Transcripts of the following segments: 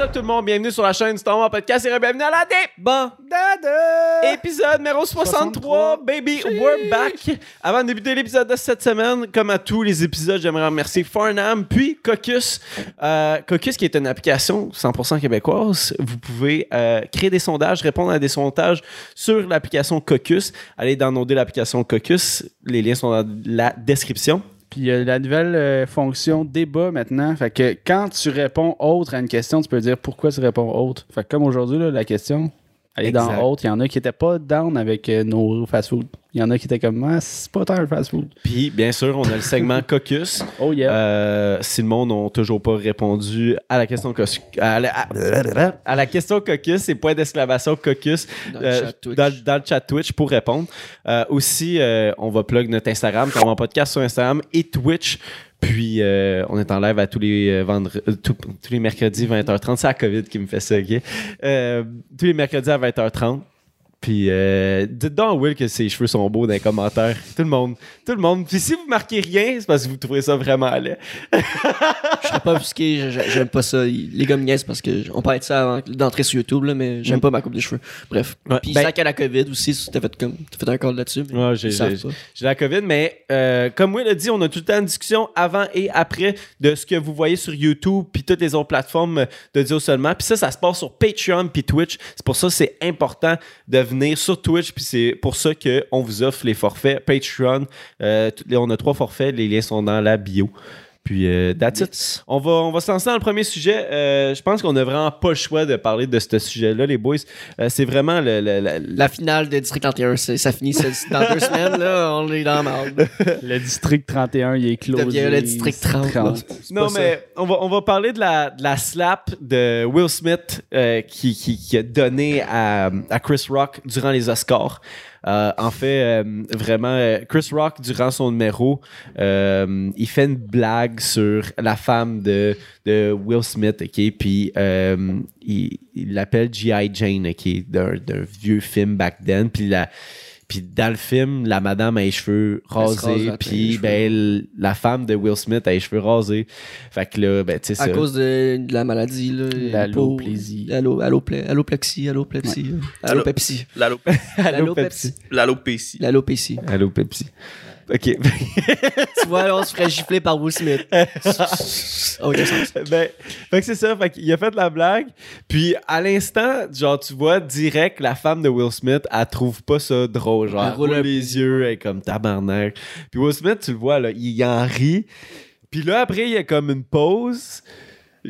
What's up tout le monde? Bienvenue sur la chaîne Wars Podcast et bienvenue à la dé. Bon. Épisode numéro 63, 63. baby, we're back. Avant de débuter l'épisode de cette semaine, comme à tous les épisodes, j'aimerais remercier Farnham, puis Caucus. Euh, Caucus qui est une application 100% québécoise. Vous pouvez euh, créer des sondages, répondre à des sondages sur l'application Caucus. Allez downloader l'application Caucus. Les liens sont dans la description. Puis a la nouvelle euh, fonction débat maintenant. Fait que quand tu réponds autre à une question, tu peux dire pourquoi tu réponds autre. Fait que comme aujourd'hui, la question, est Exact. dans autre. Il y en a qui n'étaient pas down avec euh, nos fast-food. Il y en a qui étaient comme, ah, c'est pas tant un fast-food. Puis, bien sûr, on a le segment Caucus. Oh yeah. Euh, si le monde n'a toujours pas répondu à la question caucus, à la, à- à la question caucus et point d'exclamation caucus Dans le euh, chat Twitch. dans, dans le chat Twitch pour répondre. Euh, aussi, euh, on va plug notre Instagram, comme podcast sur Instagram et Twitch. Puis, euh, on est en live à tous les euh, vendredis, euh, tous, tous les mercredis 20h30. C'est la COVID qui me fait ça, OK? Euh, tous les mercredis à 20h30. Puis, euh, dites donc à Will que ses cheveux sont beaux dans les commentaires. Tout le monde. Tout le monde. Puis, si vous marquez rien, c'est parce que vous trouvez ça vraiment laid. Je serais pas offusqué, j'aime pas ça. Les gars me parce que on parlait de ça avant d'entrer sur YouTube, là, mais j'aime pas ma coupe de cheveux. Bref. Ouais, Puis ben- ça y a la COVID aussi, t'as fait comme fait un call là-dessus. Ouais, j'ai la COVID, mais euh, comme Will a dit, on a tout le temps une discussion avant et après de ce que vous voyez sur YouTube puis toutes les autres plateformes de Dio seulement. Puis ça, ça se passe sur Patreon puis Twitch. C'est pour ça que c'est important de venir sur Twitch puis c'est pour ça qu'on vous offre les forfaits Patreon. Euh, on a trois forfaits, les liens sont dans la bio. Puis, euh, that's it. On va, on va se lancer dans le premier sujet. Euh, je pense qu'on a vraiment pas le choix de parler de ce sujet-là, les boys. Euh, c'est vraiment le, le- le- La finale de District 31, c'est- ça finit c'est- dans deux semaines, là, on est dans la merde. le district 31, il est closé. devient le district 30, là. C'est Non, pas ça. mais on va, on va parler de la, de la slap de Will Smith euh, qui, qui, qui a donné à, à Chris Rock durant les Oscars. Euh, en fait, euh, vraiment, euh, Chris Rock, durant son numéro, il fait une blague sur la femme de, Will Smith, OK? Puis il l'appelle G.I. Jane, OK? D'un vieux film back then. Puis la... Puis dans le film, la madame a les cheveux rasés, puis ben, la femme de Will Smith a les cheveux rasés. Fait que là, ben, tu sais, À ça. cause de, de la maladie, là. Alloplé, alloplexie, alloplexie. Allopepsie. L'allo- L'allopepsie. L'alopécie. OK. tu vois, là, on se ferait gifler par Will Smith. Sens. ben, fait que c'est ça. Fait qu'il a fait la blague. Puis à l'instant, genre, tu vois direct la femme de Will Smith, elle trouve pas ça drôle. Genre, Elle roule les yeux, elle est comme tabarnak. Puis Will Smith, tu le vois, là, il en rit. Puis là, après, il y a comme une pause.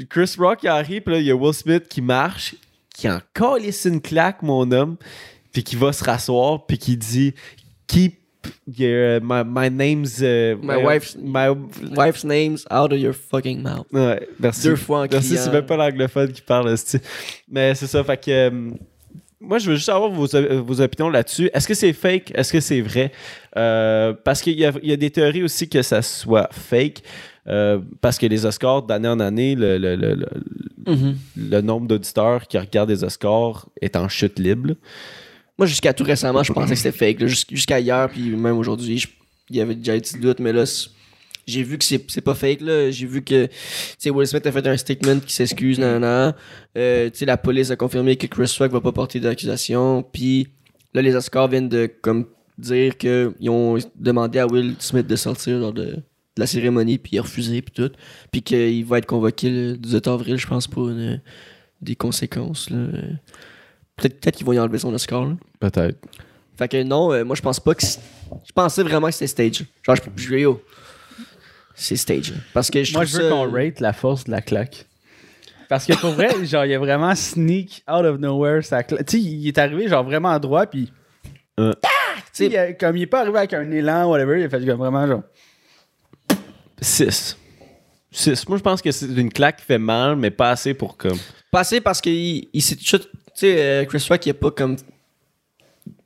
Chris Rock, il en rit. Puis là, il y a Will Smith qui marche, qui en calisse une claque, mon homme. Puis qui va se rasseoir, puis qui dit Keep your, my, my name's. uh, My wife's- My, Wife's name's out of your fucking mouth. Ouais, merci. Deux fois en Merci, c'est même pas l'anglophone qui parle, esti. Mais c'est ça, fait que. euh, moi, je veux juste avoir vos, vos opinions là-dessus. Est-ce que c'est fake? Est-ce que c'est vrai? Euh, parce qu'il y y a des théories aussi que ça soit fake. Euh, parce que les Oscars, d'année en année, le, le- le- le- Mhm. le nombre d'auditeurs qui regardent les Oscars est en chute libre. Moi, jusqu'à tout récemment, je pensais que c'était fake. Jusqu'à hier, puis même aujourd'hui, il y avait déjà un petit doute, mais là, j'ai vu que c'est pas fake. J'ai vu que Will Smith a fait un statement qui s'excuse, nan, nan. Euh, la police a confirmé que Chris Rock va pas porter d'accusation. Puis là, les Oscars viennent de comme dire qu'ils ont demandé à Will Smith de sortir genre, de, la cérémonie, puis il a refusé, puis tout. Puis qu'il va être convoqué le 18 avril, je pense, pour des conséquences. Peut-être peut qu'il va y enlever son Oscar. Peut-être. Fait que non, euh, moi je pense pas que. c'est- Je pensais vraiment que c'était stage. Genre, je, je yo, C'est stage. Parce que je Moi, je veux ça- qu'on rate la force de la claque. Parce que pour vrai, genre, il a vraiment sneak out of nowhere sa claque. Tu sais, il est arrivé, genre, vraiment droit, puis. Euh. Ah! Tu sais, comme il est pas arrivé avec un élan, whatever, il a fait comme vraiment, genre. 6. 6. Moi, je pense que c'est une claque qui fait mal, mais pas assez pour comme. Passé parce qu'il il s'est tout. Tu sais, euh, Chris Rock, il a pas comme.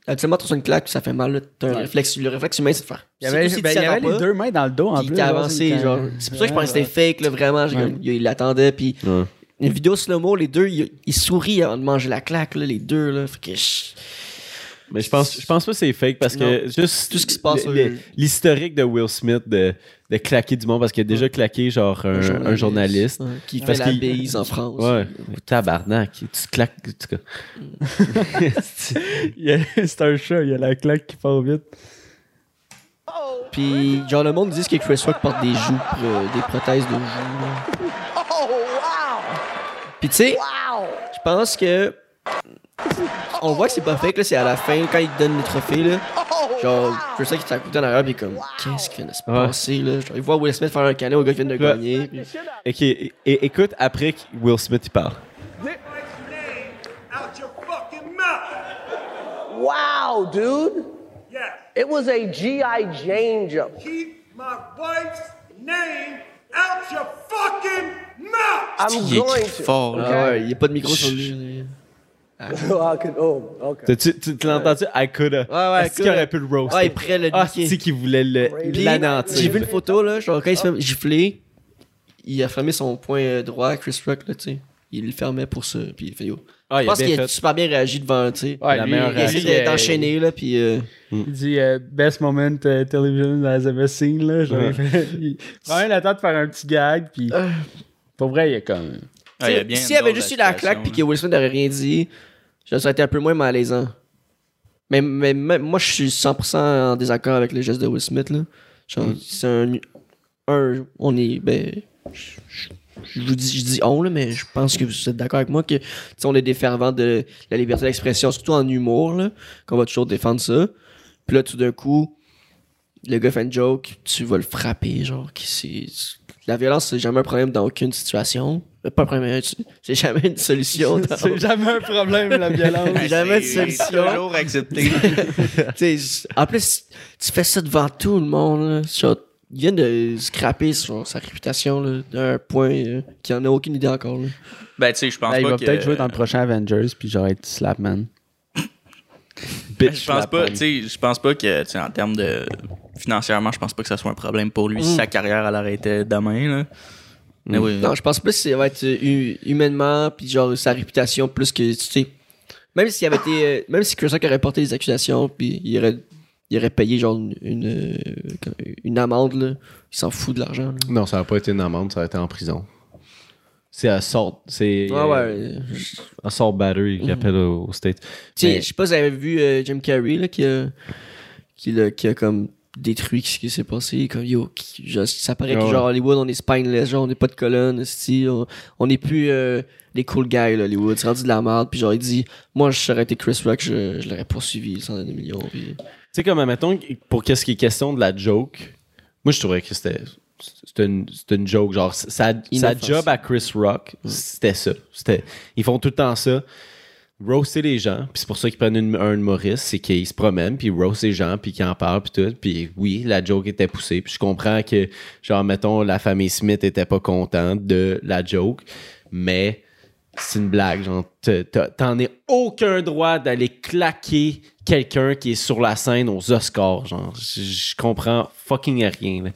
Habituellement, tu une claque, ça fait mal. là. T'as un Ouais. réflexe, le réflexe humain, c'est de faire. Il y avait, ben, il y avait les pas, deux mains dans le dos en plus. genre, avancé, c'est genre. C'est pour ça que je pensais que Ouais, c'était fake, là, vraiment. J'ai Ouais. comme- il il l'attendait, puis Ouais. une vidéo slow-mo, les deux, ils, ils sourient avant de manger la claque, là, les deux, là. Fait que. je- Mais je pense, je pense pas que c'est fake parce que juste Tout ce qui se passe, l'historique de Will Smith de, de claquer du monde parce qu'il a déjà claqué genre un, un journaliste. ouais, qui fait la qu'il- bise en France. Ouais, tabarnak, tu claques. en tout cas. A- C'est un chat, il y a la claque qui part vite. Puis, genre, le monde dit que Chris Rock porte des joues, euh, des prothèses de joues. là. Puis, tu sais, je pense que. On voit que c'est pas fake, là, c'est à la fin, quand il te donne le trophée, là. Genre, Chris Rock, il t'a écouté en arrière, puis il est comme, qu'est-ce qui vient de se Ouais. passer, là? Genre, il voit Will Smith faire un canet au gars qui vient de Ouais. gagner. puis- Ok, et, et- écoute après que Will Smith il parle. name out your fucking mouth. Wow, dude. Yes. It was a G.I. Jane jump. Keep my wife's name out your fucking mouth. I'm Il going to. fort, là. Ah ouais, il y a pas de micro sur lui. I could, oh, okay. Tu tu l'as entendu? I coulda. Ouais, ouais, Est-ce qu'il aurait pu le roast? Ah, il pourrait le Ah, c'est qu'il voulait l'anéantir? J'ai vu une photo, là, genre, quand il se fait gifler, il a fermé son point euh, droit à Chris Rock, là, tu sais. Il le fermait pour ça, puis il fait yo. Ah, Je il a pense qu'il a fait. super bien réagi devant, tu sais. Ouais, La lui, meilleure il Il a réaction. euh, d'enchaîner, là, puis euh, Il dit euh, best moment euh, television has ever seen là. Genre, Ouais. il il prend même le temps de faire un petit gag puis pour vrai il est comme Ah, il y a bien S'il une y avait juste eu la claque, puis que Will Smith n'aurait rien dit, ça aurait été un peu moins malaisant. Mais, mais, mais moi, je suis 100% en désaccord avec le geste de Will Smith, là. Genre, c'est un, un. On est. Ben. Je, je- je vous dis, je dis on, là, mais je pense que vous êtes d'accord avec moi que, tu sais, on est des fervents de la liberté d'expression, surtout en humour, là, qu'on va toujours défendre ça. Puis là, tout d'un coup, le gars fait une joke, tu vas le frapper, genre, qui c'est. La violence, c'est jamais un problème dans aucune situation. Euh, Pas un problème, c'est- c'est jamais une solution. dans- c'est jamais un problème la violence. J'ai jamais de C'est solution. toujours accepté. En plus, tu fais ça devant tout le monde. Là. Il vient de scraper sur sa réputation d'un point euh, qu'il en a aucune idée encore. Là. ben, tu sais, je pense il pas va que... peut-être jouer dans le prochain Avengers puis genre être Slapman. Bitch Je pense slap, pas, man. tu sais, je pense pas que, tu sais, en termes de financièrement, je pense pas que ça soit un problème pour lui Mm. si sa carrière elle arrêtait demain, là. Mais oui. Non, je pense plus que ça va être euh, hu- humainement, puis genre sa réputation, plus que, tu sais, même s'il avait été, euh, même si Chris Rock aurait porté des accusations, puis il aurait, il aurait payé genre une, une, euh, une amende, là, il s'en fout de l'argent. là. Non, ça n'a pas été une amende, ça a été en prison. C'est assault. C'est Ouais, ouais. assault battery qu'ils appellent au. Tu sais, Mais- je sais pas si vous avez vu euh, Jim Carrey là, qui, a, qui, l'a- qui a comme détruit ce qui s'est passé? Comme yo, genre, ça paraît Ah que ouais. genre Hollywood, on est spineless, genre on n'est pas de colonne, esti, on, on est plus euh, les cool guys là, Hollywood. C'est rendu de la merde. Puis genre il dit, moi je serais été Chris Rock, je, je l'aurais poursuivi, sans des millions. Puis... Tu sais, comme, admettons, pour qu'est-ce qui est question de la joke, moi, je trouvais que c'était. C'était une, une joke. Genre, sa, sa job à Chris Rock, c'était ça. C'était, ils font tout le temps ça. Roaster les gens, puis c'est pour ça qu'ils prennent une- un humoriste, c'est qu'ils se promènent, puis ils roastent les gens, puis qu'ils en parlent, puis tout. Puis oui, la joke était poussée. Puis je comprends que, genre, mettons, la famille Smith était pas contente de la joke, mais c'est une blague. Genre, t'en as aucun droit d'aller claquer quelqu'un qui est sur la scène aux Oscars. Genre, je comprends fucking rien. là.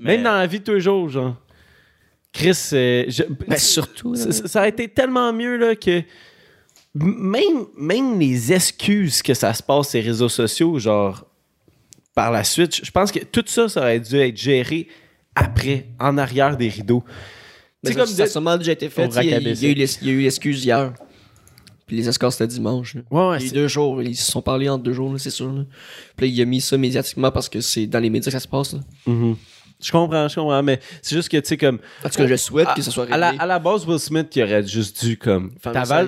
Mais- Même dans la vie de tous les jours, genre. Chris, euh, je- Ben, surtout, ça, ça- a été tellement mieux là, que même, même les excuses que ça se passe sur les réseaux sociaux, genre, par la suite, je- pense que tout ça, ça aurait dû être géré après, en arrière des rideaux. C'est ça, comme ça a de- sûrement déjà été fait. Il y, a- il y a eu l'ex- il y a eu l'excuse hier. Puis les Oscars c'était dimanche. Ouais, ouais, a c'est- deux jours, ils se sont parlé en deux jours, c'est sûr. Là. Puis là, il a mis ça médiatiquement parce que c'est dans les médias que ça se passe. Là. Mhm. Je comprends, je comprends, mais c'est juste que, tu sais, comme. En tout cas, je souhaite à, que ce soit à la, réglé. à la base, Will Smith, il aurait juste dû, comme.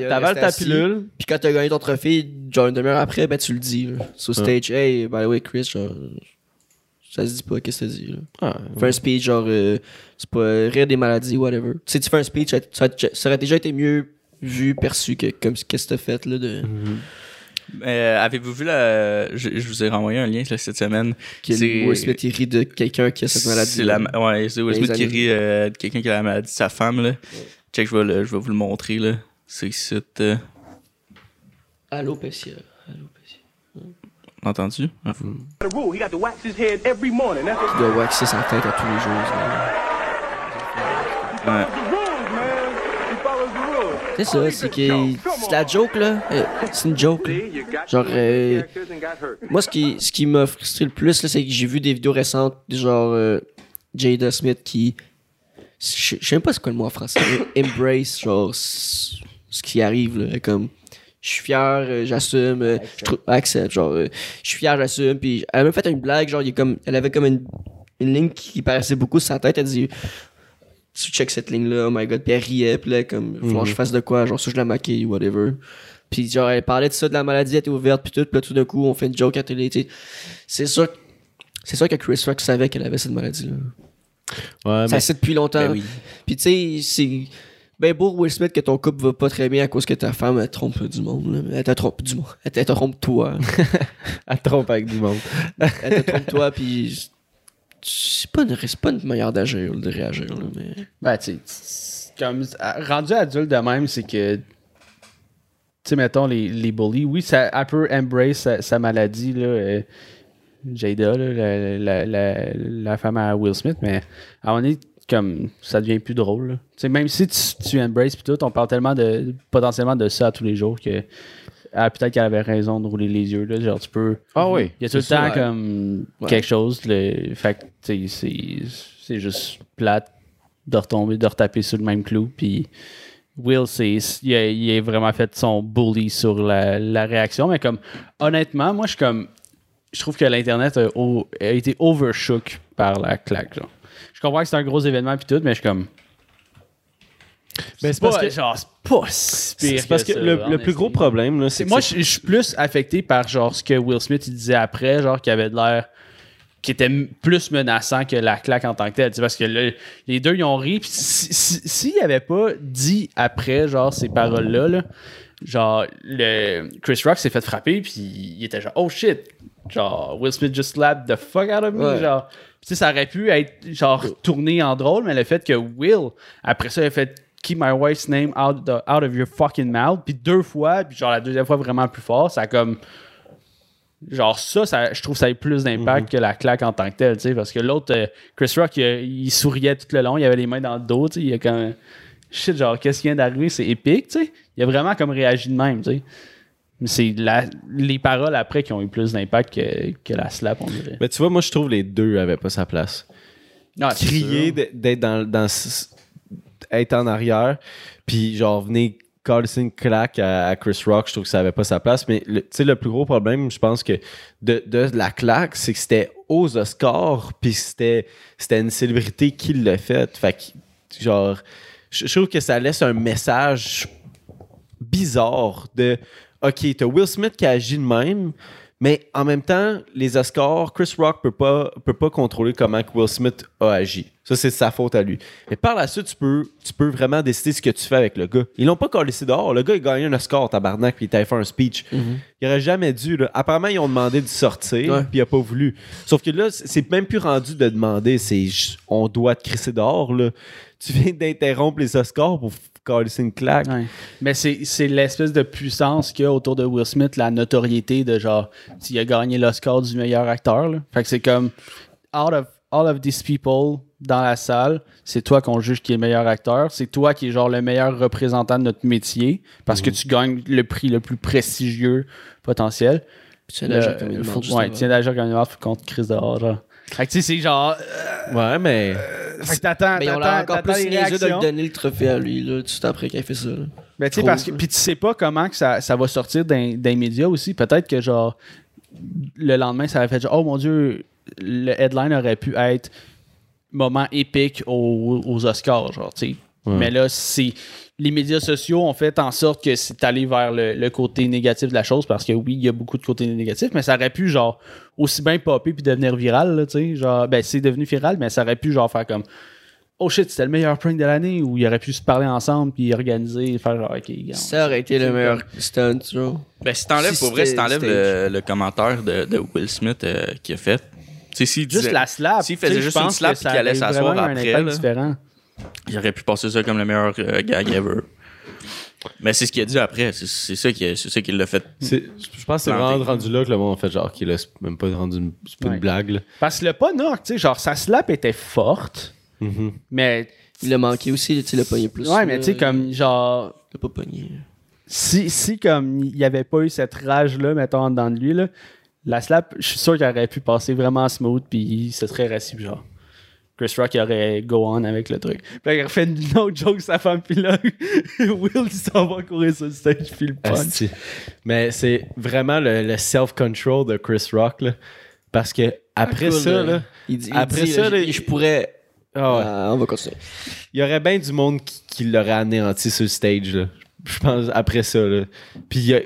T'avales ta pilule. Puis quand t'as gagné ton trophée, genre une demi-heure après, ben tu le dis. Là. Sur stage, hey, by the way, Chris, genre, ça se dit pas, qu'est-ce que t'as dit. Là? Ah, Fais un speech, genre, euh, c'est pas euh, rire des maladies, whatever. Tu sais, tu fais un speech, ça, ça- ça aurait déjà été mieux vu, perçu que comme qu'est-ce que t'as fait, là, de. Euh, Avez-vous vu la. Je, je vous ai renvoyé un lien là, cette semaine. que C'est- Will Smith, il rit de quelqu'un qui a cette maladie. C'est la, ouais, c'est Will Smith qui rit euh, de quelqu'un qui a la maladie de sa femme. Là? Check, je vais, le- je vais vous le montrer. là. C'est ici. euh, Alopécia. Alopécia. entendu? That's what Il doit waxer sa tête à tous les jours. Ouais. the rules, man. He follows the rules. C'est ça, c'est que c'est la joke là. Euh, C'est une joke. là. Genre, euh, moi ce qui ce qui m'a frustré le plus là, c'est que j'ai vu des vidéos récentes de genre euh, Jada Smith qui je sais même pas c'est quoi le mot en français. mais Embrace genre ce qui arrive là, comme je suis fier, euh, j'assume, euh, je trouve accept, genre euh, je suis fier, j'assume puis elle a même fait une blague genre il comme elle avait comme une une ligne qui paraissait beaucoup sur sa tête, elle dit tu check cette ligne là, oh my god, puis elle riait, puis là, comme, va falloir que je fasse de quoi, genre, ça, je la maquille, whatever. Puis genre, elle parlait de ça, de la maladie, elle était ouverte, puis tout, puis là, tout d'un coup, on fait une joke à télé. C'est sûr, c'est sûr que Chris Rock savait qu'elle avait cette maladie-là. Ouais, Ça mais sait depuis longtemps. Ben oui. Puis tu sais, c'est ben beau Will Smith que ton couple va pas très bien à cause que ta femme elle trompe du monde. là. Elle te trompe du monde. Elle te trompe toi. elle trompe avec du monde. elle te trompe toi puis c'est pas pas une manière d'agir de réagir là, mais Ben, tu comme à- rendu adulte de même, c'est que tu sais, mettons les, les bullies, oui, ça, elle peut embrace sa, maladie, là, euh, Jada, la, la, la, la femme à Will Smith, mais à un comme ça devient plus drôle. même si tu, tu embraces pis tout, on parle tellement de potentiellement de ça tous les jours que ah, peut-être qu'elle avait raison de rouler les yeux. Là, genre, tu peux. Ah oui. Il y a tout le ça, temps comme Ouais. quelque chose. Le, fait que, tu sais, c'est, c'est juste plate de retomber, de retaper sur le même clou. Puis Will, c'est, il, a, il a vraiment fait son bully sur la, la réaction. Mais comme, honnêtement, moi, je suis comme. Je trouve que l'Internet a, a été overshook par la claque. Genre. Je comprends que c'est un gros événement puis tout, mais je suis comme. Ben, c'est parce pas- que- genre, c'est pas si pire C'est parce que ça, le, le plus gros problème, là, C'est- moi, je suis plus affecté par genre ce que Will Smith il disait après, genre qui avait de l'air qui était plus menaçant que la claque en tant que telle. Tu sais, Parce que là, les deux, ils ont ri. Puis si- si- s'il avait pas dit après, genre, ces paroles-là, là, genre, le, Chris Rock s'est fait frapper, puis il était genre, oh shit, genre, Will Smith just slapped the fuck out of me, Ouais. genre. Puis tu sais, ça aurait pu être, genre, tourné en drôle, mais le fait que Will, après ça, il a fait Keep my wife's name out, the- out of your fucking mouth, puis deux fois, puis genre, la deuxième fois vraiment plus fort, ça a comme. Genre, ça, ça je trouve que ça a eu plus d'impact que la claque en tant que telle, tu sais, parce que l'autre, euh, Chris Rock, il, il souriait tout le long, il avait les mains dans le dos, tu sais, il a comme. Shit, genre, qu'est-ce qui vient d'arriver, c'est épique, tu sais. Il a vraiment comme réagi de même, tu sais. Mais c'est la- les paroles après qui ont eu plus d'impact que, que la slap, on dirait. Mais tu vois, moi, je trouve les deux avaient pas sa place. Ah, Crier, d'être dans, dans être en arrière, puis genre venir coller une claque à, Chris Rock, je trouve que ça avait pas sa place. Mais tu sais, le plus gros problème, je pense que de, la claque, c'est que c'était aux Oscars, puis c'était une célébrité qui l'a fait. Fait que, genre, je trouve que ça laisse un message bizarre de OK, t'as Will Smith qui agit de même, mais en même temps, les Oscars, Chris Rock peut pas, peut pas contrôler comment Will Smith a agi. Ça, c'est sa faute à lui. Mais par la suite, tu peux, tu peux vraiment décider ce que tu fais avec le gars. Ils l'ont pas collé dehors. Le gars, il a gagné un Oscar, tabarnak, puis il t'a fait un speech. Il aurait jamais dû. Là. Apparemment, ils ont demandé de sortir, Ouais. puis il a pas voulu. Sauf que là, c'est même plus rendu de demander. C'est on doit te crisser dehors. Là. Tu viens d'interrompre les Oscars pour coller une claque. Ouais. Mais c'est c'est l'espèce de puissance qu'il y a autour de Will Smith, la notoriété de genre, il a gagné l'Oscar du meilleur acteur. là. Fait que c'est comme, out of all of these people dans la salle, c'est toi qu'on juge qui est le meilleur acteur. C'est toi qui est genre le meilleur représentant de notre métier parce que tu gagnes le prix le plus prestigieux potentiel. tu viens d'agir comme une ouais, d'agir comme te crise dehors. Genre. Fait que tu sais, c'est genre. Ouais, mais. Fait que t'attends, mais on encore plus les niaiseux de lui donner le trophée à lui là tout après qu'il a fait ça là. Ben, tu sais, parce que. Puis tu sais pas comment que ça, ça va sortir d'un d'un média aussi. Peut-être que, genre, le lendemain, ça aurait fait genre, oh mon Dieu, le headline aurait pu être moment épique aux, aux Oscars, genre, tu sais. Mais là, c'est. Les médias sociaux ont fait en sorte que c'est allé vers le, le côté négatif de la chose parce que oui, il y a beaucoup de côtés négatifs, mais ça aurait pu, genre, aussi bien popper puis devenir viral, là, tu sais. Genre, ben, c'est devenu viral, mais ça aurait pu, genre, faire comme oh shit, c'était le meilleur prank de l'année où ils auraient pu se parler ensemble puis organiser, faire genre, ok, gars, Ça aurait été le meilleur stunt. Ben, si t'enlèves, Si pour vrai, si t'enlèves le, le commentaire de, de Will Smith euh, qu'il a fait, Juste disait- la slap. S'il tu sais, faisait je juste une pense slap ça qu'il allait s'asseoir après, là. différent. il aurait pu passer ça comme le meilleur euh, gag ever. Mais c'est ce qu'il a dit après, c'est ça qui c'est ça qui l'a fait. Je pense que c'est vraiment rendu là que le monde a fait genre, qu'il a même pas rendu une, c'est pas Ouais. une blague. Là. Parce que le pas knock, tu sais, genre, sa slap était forte, Mhm. Mais, Il a manqué aussi, tu a pogné plus. ouais, mais tu sais, là. comme, genre, Il a pas pogné. si, si comme il n'y avait pas eu cette rage-là, mettons, en dedans de lui, là, la slap, je suis sûr qu'il aurait pu passer vraiment smooth, puis il se serait puis genre. Chris Rock il aurait go on avec le truc. Puis là, il aurait fait une autre joke sa femme, puis là, Will il s'en va courir sur le stage, puis le punch. Asti. Mais c'est vraiment le, le self-control de Chris Rock, là. Parce que après Cool, ça, là. Il dit, il Après dit, ça, là, je pourrais. ah ouais. Ah, on va continuer. il y aurait bien du monde qui, qui l'aurait anéanti sur le stage, là. Je pense, après ça, là. Puis il y a-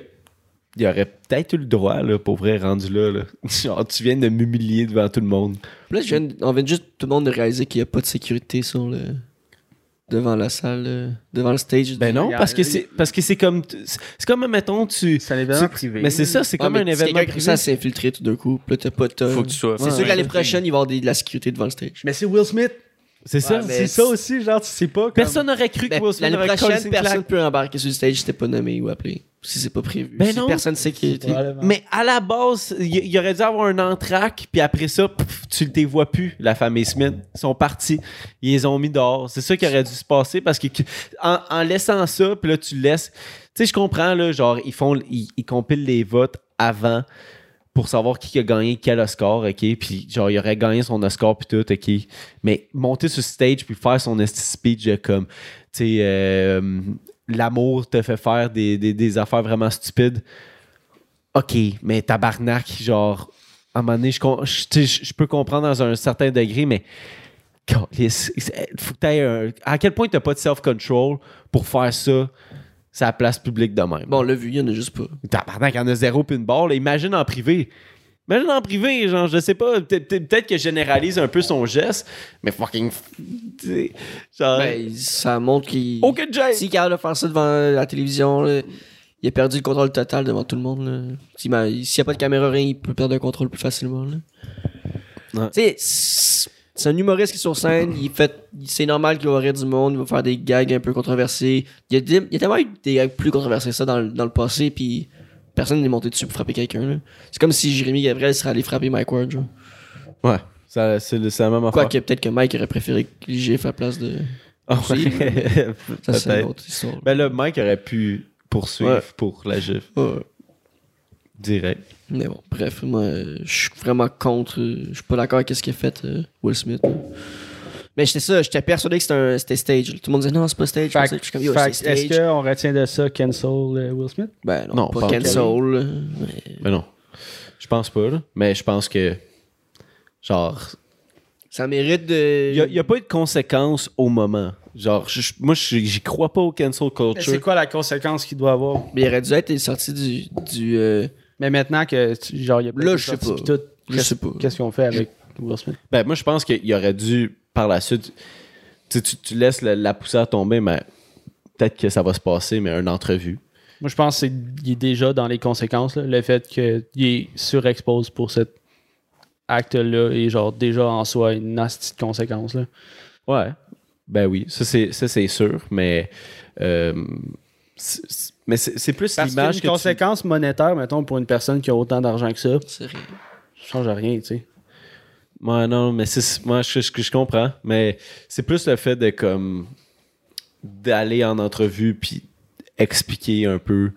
il aurait peut-être eu le droit, là, pour vrai, rendu là, là. Genre, tu viens de m'humilier devant tout le monde. Là, je viens de- on vient juste tout le monde de réaliser qu'il n'y a pas de sécurité sur le. devant la salle, euh, devant le stage. Ben non, parce que c'est parce que c'est comme c'est comme mettons tu C'est un événement tu- privé. Mais c'est ça, c'est Ouais, comme un si événement privé. ça s'est infiltré tout d'un coup. Puis là, t'as pas. Faut que tu sois. C'est sûr que qu'année tu- prochaine, il va y avoir des- de la sécurité devant le stage. Mais c'est Will Smith. C'est ça. Ouais, C'est ça aussi, genre, tu sais pas. Comme... Personne n'aurait cru que Will Smith L'année prochaine, personne claque. peut embarquer sur le stage si c'était pas nommé ou appelé. Si c'est pas prévu. Ben si non. personne sait qui est. Mais à la base, il il aurait dû avoir un entraque, puis après ça, pff, tu ne les vois plus, la famille Smith. Ils sont partis. Ils les ont mis dehors. C'est ça qui aurait dû se passer parce que que- en, en laissant ça, puis là, tu laisses. Tu sais, je comprends, là, genre, ils font, ils, ils compilent les votes avant pour savoir qui a gagné quel Oscar, OK? Puis, genre, il aurait gagné son Oscar, puis tout, OK? Mais monter sur stage, puis faire son speech comme, tu euh, l'amour te fait faire des, affaires vraiment stupides. OK, mais tabarnak, genre, à un moment donné, je, tu peux comprendre dans un certain degré, mais faut. À quel point t'as pas de self-control pour faire ça, c'est la place publique de même? Bon, on l'a vu, il y en a juste pas. Tabarnak, il y en a zéro puis une barre. là. Imagine en privé. Imagine en privé, genre, je sais pas, peut- peut- peut-être que généralise un peu son geste, mais fucking. Genre. Ben, ça montre qu'il. aucun geste! S'il est capable de faire ça devant la télévision, là, il a perdu le contrôle total devant tout le monde. S'il n'y a pas de caméra, rien, il peut perdre le contrôle plus facilement. Tu sais, c'est un humoriste qui est sur scène, il fait, c'est normal qu'il rire du monde, il va faire des gags un peu controversés. Il y a, des- il y a tellement eu des gags plus controversés que ça dans, le- dans le passé, puis personne n'est monté dessus pour frapper quelqu'un. C'est comme si Jérémy Gabriel serait allé frapper Mike Ward. genre. Ouais, ça- c'est c'est la même affaire. Quoique peut-être que Mike aurait préféré que GF à la place de. Ah aussi. ouais. Ça, c'est une autre histoire. Ben là, Mike aurait pu poursuivre Ouais. pour la gifle, Ouais. direct. Mais bon, bref, moi, je suis vraiment contre. Je suis pas d'accord avec ce qu'il a fait, euh, Will Smith. là. Mais j'étais ça, j'étais persuadé que c'était un- c'était stage. Tout le monde disait non, c'est pas stage. Je suis comme, yo, est-ce qu'on retient de ça cancel euh, Will Smith? Ben non, Non, pas, pas cancel. Mais Mais non. Je pense pas, là. Mais je pense que. Genre. Ça mérite de. Il n'y a, pas eu de conséquences au moment. Genre, je- je- moi, je- j'y crois pas au cancel Mais culture. C'est quoi la conséquence qu'il doit avoir? Mais il aurait dû être sorti du. du euh, Mais maintenant que, tu- genre, il y a Là, de je sais sorties pas. pis tout, Je qu'est-ce- sais pas. Qu'est-ce qu'on fait avec Will Smith? Ben, moi, je pense qu'il aurait dû, par la suite. Tu, sais, tu, tu laisses la, la poussière tomber, mais peut-être que ça va se passer, mais une entrevue. Moi, je pense qu'il est déjà dans les conséquences. là. Le fait qu'il est surexpose pour cet acte-là est genre déjà en soi une nasty de conséquence. Là. Ouais. Ben oui, ça c'est, ça, c'est sûr, mais. euh, mais c'est, plus l'image qu'une que tu- conséquence monétaire, mettons, pour une personne qui a autant d'argent que ça, c'est rien. ça change rien, tu sais. Ouais, non, mais c'est, moi, je, je, je comprends, mais c'est plus le fait de comme d'aller en entrevue puis expliquer un peu,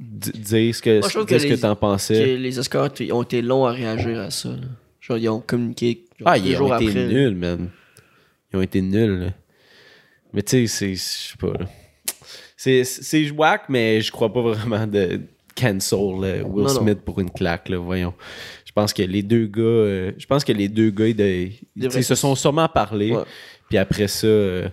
dire ce que, Moi, je dire que ce que les- t'en Que pensais. les Oscars ont été longs à réagir à ça. là. Genre, ils ont communiqué. genre, Ah, ils jours ont été après. nuls, man. Ils ont été nuls. là. Mais tu sais, c'est. Je sais pas. là. C'est, c'est whack, mais je crois pas vraiment de cancel là, Will Non, non. Smith pour une claque, là, voyons. Je pense que les deux gars. euh, je pense que les deux gars, ils, de- se sont sûrement parlé. Ouais. Puis après ça, euh,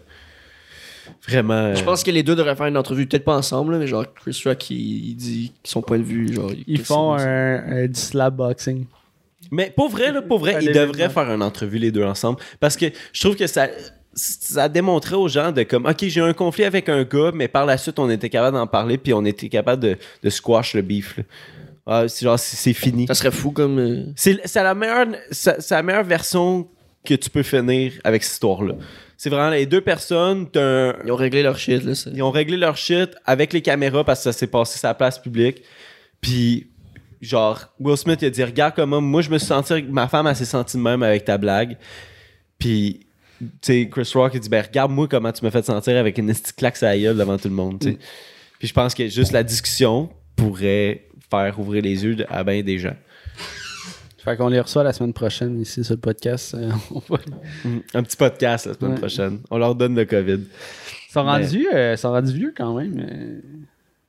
vraiment. Je pense que les deux devraient faire une entrevue, peut-être pas ensemble, là, mais genre Chris Rock, il, il dit son point de vue. Genre, Ils font un, un du slap boxing. Mais pour vrai, là, pour vrai, ils devraient faire une entrevue les deux ensemble. Parce que je trouve que ça, ça démontrait aux gens de comme, OK, j'ai eu un conflit avec un gars, mais par la suite, on était capable d'en parler, puis on était capable de, de squash le beef. là. Ah, c'est genre, c'est fini. Ça serait fou comme. euh, C'est c'est la, meilleure- c'est c'est la meilleure version que tu peux finir avec cette histoire-là. C'est vraiment les deux personnes, un- Ils ont réglé leur shit, là. ils ont réglé leur shit avec les caméras parce que ça s'est passé sur la place publique. Puis, genre, Will Smith, il a dit Regarde comment moi, je me suis senti, ma femme, elle s'est sentie de même avec ta blague. Puis, sais, Chris Rock, il dit, ben, regarde-moi comment tu m'as fait sentir avec une esti claque à la gueule devant tout le monde, sais. Puis je pense que juste la discussion pourrait faire ouvrir les yeux à bien des gens. Fait qu'on les reçoit la semaine prochaine ici sur le podcast. Euh, va- Un petit podcast la semaine Ouais. prochaine. On leur donne le COVID. Ils sont Mais- rendus, euh, sont rendus vieux quand même. euh,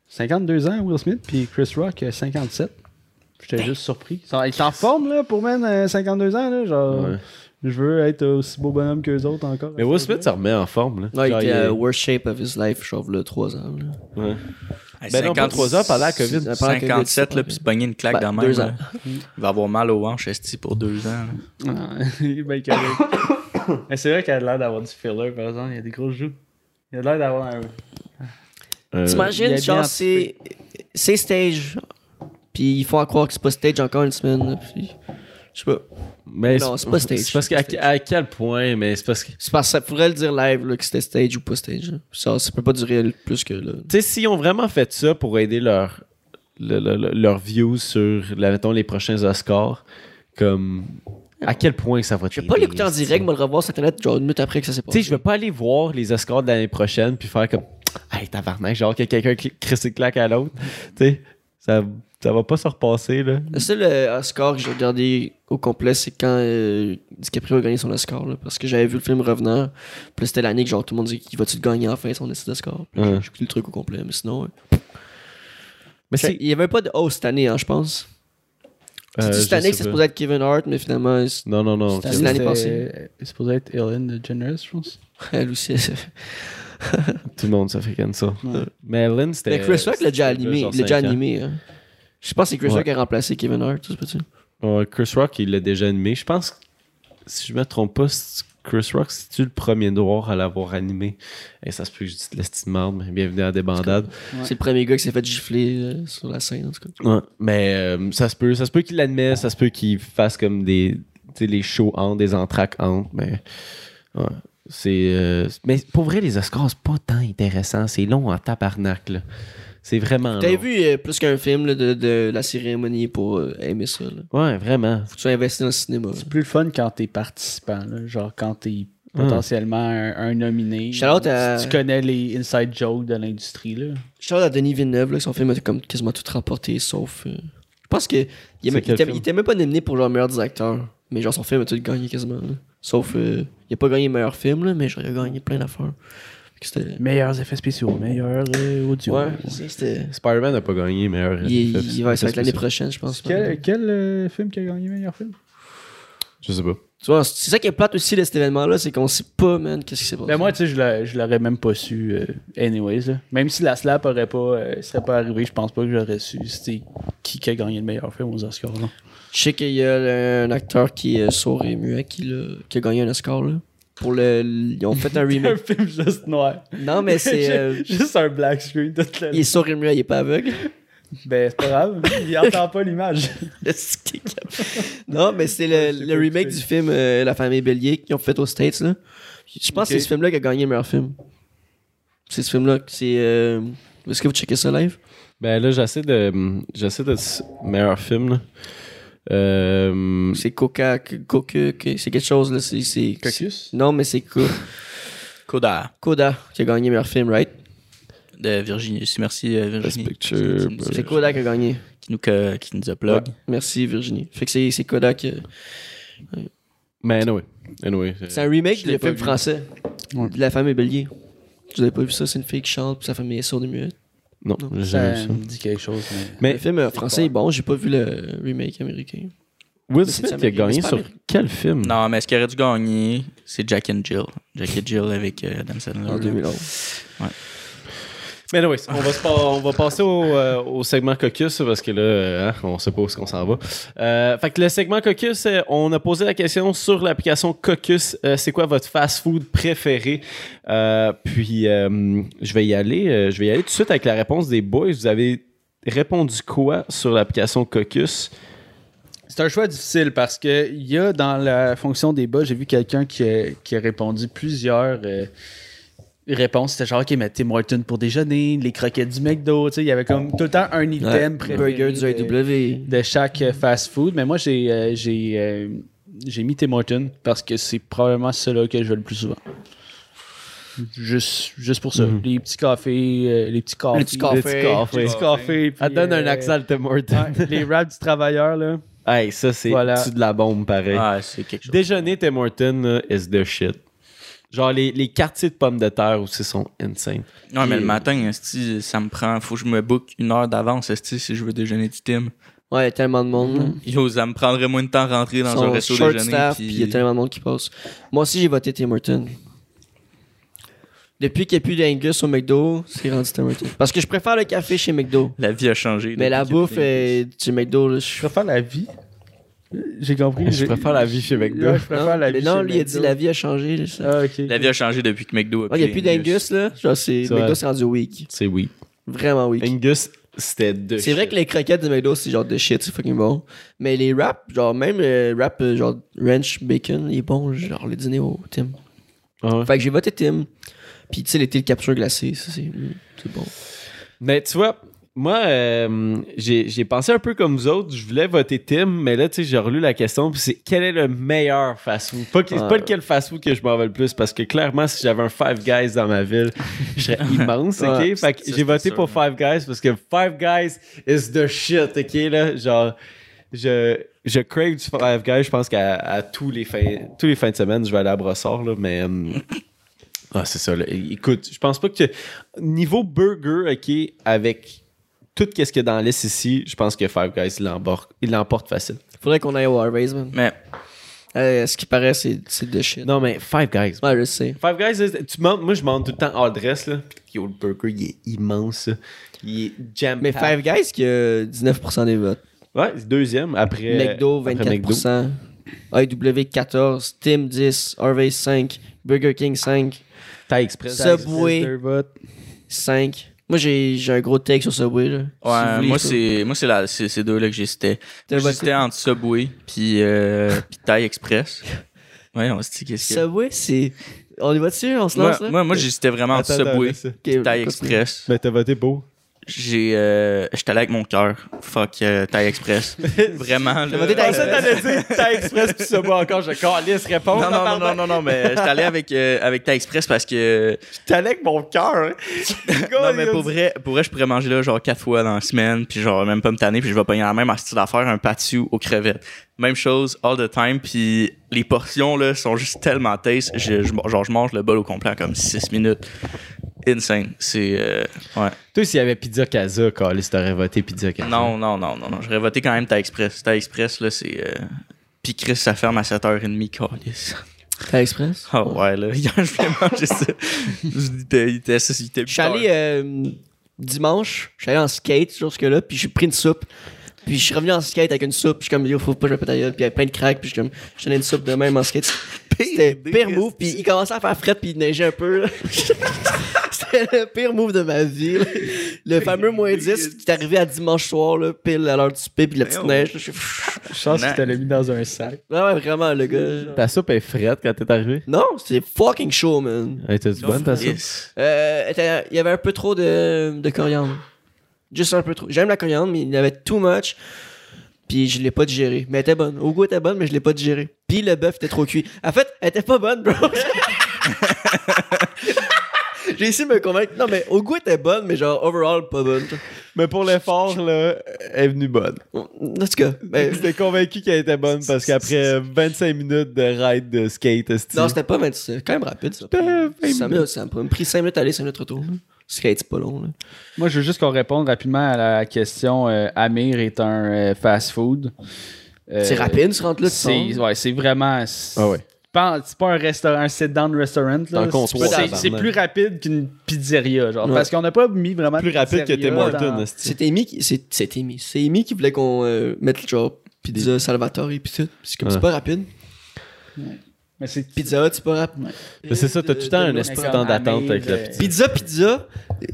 52 ans, Will Smith, puis Chris Rock, euh, 57. J'étais juste surpris. Ils sont- en forme, là, pour même euh, 52 ans, là. Genre, Ouais. Je veux être aussi beau bonhomme qu'eux autres encore. Mais Will Smith se remet en forme, là. Il il est- à worst shape of his life, genre, le 3 ans. là. ouais. Hey, Ben non, pas 3 heures pendant la COVID. Pendant la COVID, 57, c'est là, puis se pogner une claque Ben, dans la main. deux là. ans. Il va avoir mal aux hanches, esti, pour deux ans. là. Ah, il est bien. Mais c'est vrai qu'il a l'air d'avoir du filler, par exemple. Il y a des gros joues. Il a l'air d'avoir un. Euh, il T'imagines, genre, c'est c'est stage. Puis ils font à croire que c'est pas stage encore une semaine. là, Puis, je sais pas. mais non, c'est pas stage. C'est parce qu'à quel point, mais c'est parce que. C'est parce que ça faudrait le dire live là, que c'était stage ou pas stage. là. Ça, ça peut pas durer plus que là. Tu sais, s'ils ont vraiment fait ça pour aider leur, le- le- le- leurs views sur, la- mettons, les prochains Oscars, comme. À quel point ça va Je vais pas l'écouter en direct, mais le revoir sur internet genre une minute après que ça s'est Tu passé. sais, je vais pas aller voir les Oscars de l'année prochaine puis faire comme. Hey, tabarnak, genre que quelqu'un crisse une claque à l'autre. tu sais, ça, ça va pas se repasser, là. Le seul euh, Oscar que j'ai regardé au complet, c'est quand euh, DiCaprio a gagné son Oscar. là, parce que j'avais vu le film Revenant. Puis là, c'était l'année que genre, tout le monde disait qu'il va-tu le gagner enfin son essai d'Oscar. Ouais. J'ai écouté le truc au complet, mais sinon. ouais. Mais c'est. Il y avait pas de host cette année, hein, je pense. euh, C'est cette année que c'est supposé être Kevin Hart, mais finalement, c'est- Non, non, non. Cette année, l'année C'était- C'est supposé être Ellen DeGeneres, je pense. elle aussi. elle s'est fait- Tout le monde se fait comme ça. Ouais. Mais Lynn, c'était. Mais Chris Rock l'a déjà animé. Il l'a déjà animé. hein. Je pense que c'est Chris Ouais. Rock qui a remplacé Kevin Hart, tu sais pas-tu? Ouais, Chris Rock, il l'a déjà animé. Je pense, que, si je me trompe pas, Chris Rock, c'est-tu le premier noir à l'avoir animé? Et ça se peut que je dise de l'estime marde, mais bienvenue à Débandade. C'est le premier gars qui s'est fait gifler euh, sur la scène, en tout cas. Ouais, mais euh, ça se peut, ça se peut qu'il l'admette, ça se peut qu'il fasse comme des, tu sais, les shows entre, des entraques entre, mais ouais, c'est, euh, mais pour vrai, les Oscars, c'est pas tant intéressant, c'est long en tabarnak, là. C'est vraiment T'avais long. vu euh, plus qu'un film là, de, de la cérémonie pour euh, aimer ça. Là? Ouais, vraiment. Faut que tu sois investi dans le cinéma. C'est plus le fun quand t'es participant, là. genre quand t'es potentiellement un, un nominé. Shout-out à- Tu connais les inside jokes de l'industrie. là. Parle à Denis Villeneuve, là, son film a comme quasiment tout remporté, sauf. euh, je pense que. Il, C'est aimait- quel il était, film? il était même pas nominé pour le meilleur des acteurs. Mais genre, son film a tout gagné quasiment. là. Sauf. euh, il a pas gagné meilleur film, là, mais genre, il a gagné plein d'affaires. C'était. Meilleurs effets spéciaux, meilleurs euh, audio. Ouais, c'était. Spider-Man n'a pas gagné meilleur. Il, il, effet- il va ça va être l'année prochaine, je pense. Quel, quel euh, film qui a gagné meilleur film? Je sais pas. Tu vois, c'est ça qui est plate aussi de cet événement-là, c'est qu'on sait pas, man, qu'est-ce qui s'est passé. Ben moi, tu sais, je je l'aurais même pas su, euh, anyways. là. Même si la slap aurait pas, euh, serait pas arrivée, je pense pas que j'aurais su c'était qui qui a gagné le meilleur film aux Oscars. là. Je sais qu'il y a un acteur qui est sourd et muet qui, qui a gagné un Oscar, là. Pour le. Ils ont fait un un remake. film juste noir. non, mais c'est. euh, juste un black screen. Tout le... il est sourd et muet, il est pas aveugle. Ben, c'est pas grave. Il entend pas l'image. non, mais c'est le, le remake du film euh, La famille Bélier qu'ils ont fait aux States, là. Je pense que c'est ce film-là qui a gagné le meilleur film. C'est ce film-là. C'est. euh, Est-ce que vous checkez ça live? Ben là, j'essaie de. J'essaie de. Meilleur film, là. Euh, C'est Coca. Coca. C'est quelque chose, là. C'est. Non, mais c'est Co- Coda Coda qui a gagné meilleur film, right? de Virginie. Merci, euh, Virginie. C'est Coda qui a gagné. qui nous, que- qui nous a plug. Ouais. Merci, Virginie. Fait que c'est c'est Coda qui. mais anyway. anyway C'est un remake du film vu. français. Ouais. De La famille Bélier. Vous avez pas vu ça? C'est une fille qui chante, puis sa famille est sourde et muette. Non, j'ai Ça jamais vu ça. me dit quelque chose. Mais... Mais le film français est bon, j'ai pas vu le remake américain. Will Smith, a gagné sur quel film? Non, mais ce qui aurait dû gagner, c'est Jack and Jill. Jack and Jill avec euh, Adam Sandler. En 2011. Mais anyway, on va, on va passer au, euh, au segment caucus parce que là, euh, hein, on sait pas où qu'on s'en va. Euh, fait que le segment caucus, on a posé la question sur l'application Caucus. c'est quoi votre fast-food préféré? Puis, je vais y aller. je vais y aller tout de suite avec la réponse des boys. Vous avez répondu quoi sur l'application Caucus? C'est un choix difficile parce que il y a dans la fonction des bas, j'ai vu quelqu'un qui qui a répondu plusieurs réponses. C'était genre, OK, mais Tim Horton pour déjeuner, les croquettes du McDo. tu sais, Il y avait comme tout le temps un item préféré Burger du de- AW. de chaque euh, fast-food. Mais moi, j'ai euh, j'ai euh, j'ai mis Tim Hortons parce que c'est probablement celui que je veux le plus souvent. Juste, juste pour ça. Les petits cafés, euh, les petits cafés. Les petits cafés. Les petits cafés. Les petits cafés. Elle puis, donne un accent de Tim Hortons. ouais, les raps du travailleur, là. Hey, ça, c'est Voilà. de la bombe, pareil. Ah, c'est quelque chose. Déjeuner Tim Hortons là, is the shit. Genre, les, les quartiers de pommes de terre aussi sont insane. Ouais, mais le matin, esti, ça me prend. Faut que je me book une heure d'avance esti, si je veux déjeuner du Tim. Ouais, il y a tellement de monde. Yo, ça me prendrait moins de temps à rentrer dans un resto short déjeuner. staff, puis- il y a tellement de monde qui passe. Moi aussi, j'ai voté Tim Hortons. Depuis qu'il n'y a plus d'Angus au McDo, c'est rendu Tim Hortons. Parce que je préfère le café chez McDo. La vie a changé. Mais la bouffe est chez McDo, là, je Je préfère la vie? J'ai compris. Je préfère la vie chez McDo. Ouais, je préfère Non, la mais vie non, chez lui, il a McDo. dit la vie a changé. là, ça. Ah. La vie a changé depuis que McDo a Ouais, il n'y a plus d'Angus, là. Genre, c'est, C'est McDo, c'est rendu weak. C'est oui. Vraiment weak. Angus, c'était de C'est vrai que les croquettes de McDo, c'est genre de shit, c'est fucking bon. Mais les wraps, genre, même le wrap, euh, genre, ranch bacon, il est bon, genre, le dîner au Tim. Ah ouais. Fait que j'ai voté Tim. Puis, tu sais, l'été, le capture glacé, ça, c'est, c'est bon. Mais tu vois, moi, euh, j'ai j'ai pensé un peu comme vous autres. Je voulais voter Tim, mais là, tu sais, j'ai relu la question. Puis c'est quel est le meilleur fast-food? Pas, que- pas lequel fast-food que je m'en veux le plus, parce que clairement, si j'avais un Five Guys dans ma ville, je serais immense, ok? Ouais, fait que j'ai voté sûr, pour. Five Guys parce que Five Guys is the shit, ok? Là, genre, je, je crave du Five Guys. Je pense qu'à à tous, les fins, tous les fins de semaine, je vais aller à Brossard, là, mais. euh, ah, c'est ça. là. Écoute, je pense pas que. Niveau burger, OK, avec tout ce qu'il y a dans la liste ici, je pense que Five Guys, il l'emporte, il l'emporte facile. Faudrait qu'on aille au Harvey's, man. Mais Euh, ce qui paraît, c'est, c'est de shit. Non, mais Five Guys. Ouais, je sais. Five Guys, là, tu montes, moi, je monte tout le temps hors dress, là. Puis le burger, il est immense. Il est jam Mais Five Guys qui a 19% des votes. Ouais, c'est deuxième après. McDo, après 24%. AEW, 14. Tim, 10. Harvey's, 5. Burger King, 5. Thai Express. Subway. Deux votes. 5. Moi, j'ai, j'ai un gros take sur Subway, là. Si ouais, voulez, moi c'est moi c'est la- c'est ces deux là que j'hésitais. J'hésitais entre Subway puis euh, puis Thai Express. Ouais, on se dit qu'est-ce que Subway, c'est. On y va dessus? On se lance, moi, là? moi, moi j'hésitais vraiment entre Subway et Thai. Express. Ben, t'as voté beau. J'ai euh, j'étais allé avec mon cœur. Fuck euh, Thai Express. Vraiment. Thai Ça, t'allais dire Thai Express, puis ça, moi, encore, je calisse, réponse. non, non, non, non, non, non, mais j'étais allé avec, euh, avec Thai Express parce que. T'allais avec mon cœur, hein. Non, mais pour vrai, pour vrai, je pourrais manger là genre quatre fois dans la semaine, puis genre même pas me tanner, puis je vais payer la même astuce d'affaire, un patio aux crevettes. Même chose, all the time, puis les portions là sont juste tellement taste. Je, je- genre, je mange le bol au complet en comme 6 minutes. Insane. C'est. euh, ouais. Toi, s'il y avait Pizza Casa, Calis, t'aurais voté Pizza Casa? Non, non, non, non, non. J'aurais voté quand même Thai Express. Thai Express, là, c'est. euh, Puis Chris, ça ferme à 7h30, calice. Thai Express? Ah ouais, là. Hier, je voulais manger ça. Il était, il était, il était Je suis allé euh, dimanche, je suis allé en skate jusque-là, puis j'ai pris une soupe. Puis je suis revenu en skate avec une soupe, puis je suis comme, yo, faut pas que je me pète la gueule. Puis il y avait plein de cracks, puis je suis comme, je donnais une soupe de même en skate. C'était pire move, puis il commençait à faire fret, puis il neigeait un peu. là. C'était le pire move de ma vie. là. Le fameux moins 10 qui est arrivé à dimanche soir, là, pile à l'heure du souper, puis la petite neige. là, je pense que tu l'as mis dans un sac. Ouais, ouais, vraiment, le gars. genre. Ta soupe est frette quand t'es arrivé? Non, c'était fucking chaud, man. Elle était bonne, ta soupe? Yes. Euh, il y avait un peu trop de, de coriandre. Juste un peu trop. J'aime la coriandre, mais il y avait too much. Puis je l'ai pas digéré. Mais elle était bonne. Au goût, elle était bonne, mais je l'ai pas digéré. Puis le bœuf était trop cuit. En fait, elle était pas bonne, bro. J'ai essayé de me convaincre. Non, mais au goût, elle était bonne, mais genre, overall, pas bonne. Mais pour l'effort, là, elle est venue bonne. En tout cas, ben, J'étais convaincu qu'elle était bonne parce qu'après 25 minutes de ride de skate, non, c'était pas 26. C'est quand même rapide, ça. C'était 20 Ça m'a ça m'a pris 5 minutes aller, 5 minutes retour. Skate, c'est pas long. Là. Moi, je veux juste qu'on réponde rapidement à la question euh, Amir est un euh, fast-food. Euh, C'est rapide, se rendre là, tu C'est ouais, c'est vraiment. Ah ouais. Pas- C'est pas un restaurant, un sit-down restaurant. un là. comptoir, C'est- plus rapide qu'une pizzeria, genre. Ouais. Parce qu'on n'a pas mis vraiment. de Plus rapide que Tim Hortons. C'est Amy qui. C'est c'est Amy. C'est Amy qui voulait qu'on euh, mette genre pizza Salvatore et pis tout. C'est comme Ouais. c'est pas rapide. Mais c'est Pizza c'est pas rapide. Mais c'est ça, t'as tout le temps un comme temps d'attente avec euh, petit. Pizza, pizza, euh,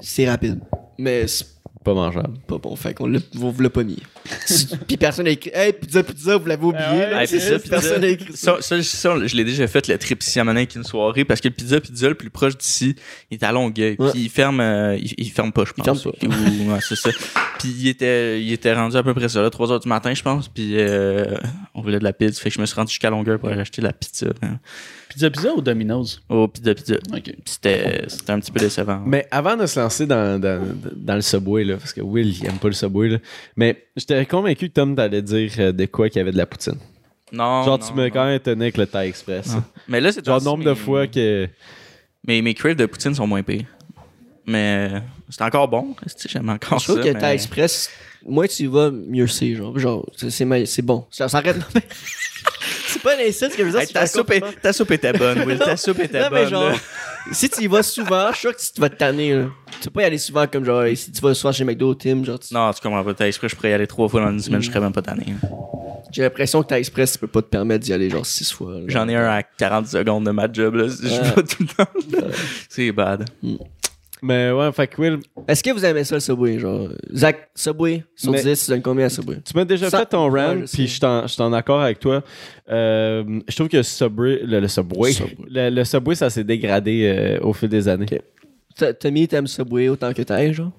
c'est rapide. Mais c'est Pas mangeable. pas bon. Fait qu'on l'a- vous l'a pas mis. Puis personne n'a écrit Hey, pizza, pizza, vous l'avez oublié. ouais, là. Ouais, c'est pizza. Personne n'a écrit ça. Ça, ça, ça, je l'ai déjà fait le trip ici à Monaco une soirée parce que le pizza pizza le plus proche d'ici il est à Longueuil Ouais. puis il ferme euh, il, il ferme pas je pense ferme pas. Ou- ouais, c'est ça puis il était il était rendu à peu près ça là 3 heures du matin je pense puis euh, on voulait de la pizza fait que je me suis rendu jusqu'à Longueuil pour aller acheter de la pizza hein, Pizza Pizza ou Domino's? au pizza pizza Ok. Puis c'était c'était un petit peu décevant Mais avant de se lancer dans, dans, dans le Subway, là, parce que Will, il aime pas le Subway, là, mais j'étais convaincu que Tom t'allait dire euh, de quoi qu'il y avait de la poutine. non Genre, non, tu m'as non. quand même étonné avec le Thai Express. Non. mais là c'est Genre, nombre de fois que. mes mes craves de poutine sont moins pires mais euh, c'est encore bon j'aime encore Je trouve ça que mais- Thai Express, moins tu y vas, mieux c'est. Genre, genre c'est- c'est meilleur- c'est bon. Ça s'arrête. C'est pas un insulte ce que je veux dire. Hey, c'est ta, soupe est, ta soupe était bonne, Will. Ta soupe était Non, mais bonne. genre, si tu y vas souvent, je suis sûr que tu vas te tanner. Là. Tu peux pas y aller souvent comme genre, si tu vas souvent chez McDo, Tim, genre, tu- Non, tu comprends pas. T'as exprès, je pourrais y aller trois fois dans une semaine, je serais même pas tanné. j'ai l'impression que Thai Express, tu peux pas te permettre d'y aller genre six fois. J'en ai un à 40 secondes de ma job, là. Je vais tout le temps. C'est bad. Mais ouais, fait que Will, Est-ce que vous aimez ça le Subway? Genre, Zach, Subway, sur Mais- 10, tu donnes combien à Subway? tu m'as déjà Ça- fait ton Ouais, rant, je sais. puis je t'en- je suis en accord avec toi. Euh, je trouve que Subway, le, le Subway, Subway. Le, le Subway, ça s'est dégradé euh, au fil des années. Ok. T- Tommy, t'aimes Subway autant que Thai, genre?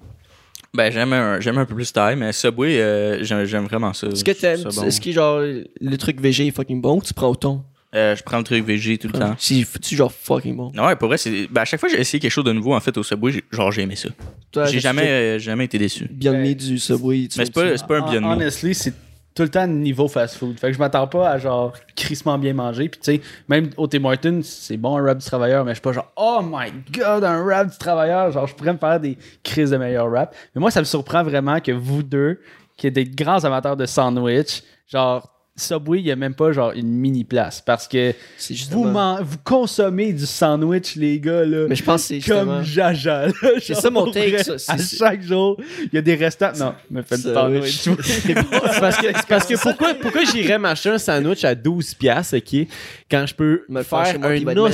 Ben, j'aime un, j'aime un peu plus taille, mais Subway, euh, j'aime, j'aime vraiment ça. Est-ce que t'aimes, est-ce que genre, le truc VG est fucking bon ou tu prends au thon? Euh, je prends le truc VG tout le temps. Si, tu genre fucking bon. Ouais, pour vrai, c'est, ben, à chaque fois que j'ai essayé quelque chose de nouveau, en fait, au Subway, j'ai- genre, j'ai aimé ça. Toi, J'ai qu'est-ce jamais, que euh, jamais été déçu. tu- Ben, Meat du Subway, tu Mais c'est pas, c'est pas un bien de Hon- mots. Honestly, c'est tout le temps niveau fast food. Fait que je m'attends pas à genre crissement bien manger. Puis tu sais, même au Tim Hortons, c'est bon un rap du travailleur, mais je suis pas genre oh my god, un rap du travailleur. Genre, je pourrais me faire des crises de meilleur rap. Mais moi, ça me surprend vraiment que vous deux, qui êtes des grands amateurs de sandwich, genre. Subway, il n'y a même pas genre une mini place parce que vous, justement... man- vous consommez du sandwich, les gars. Là, Mais je pense que justement... comme jaja. là. C'est ça mon take, ça, À chaque jour, il y a des restants. Non, me fais Ça, le sandwich. C'est parce que, parce que pourquoi, pourquoi j'irais m'acheter un sandwich à 12 piastres, ok, quand je peux Me faire un de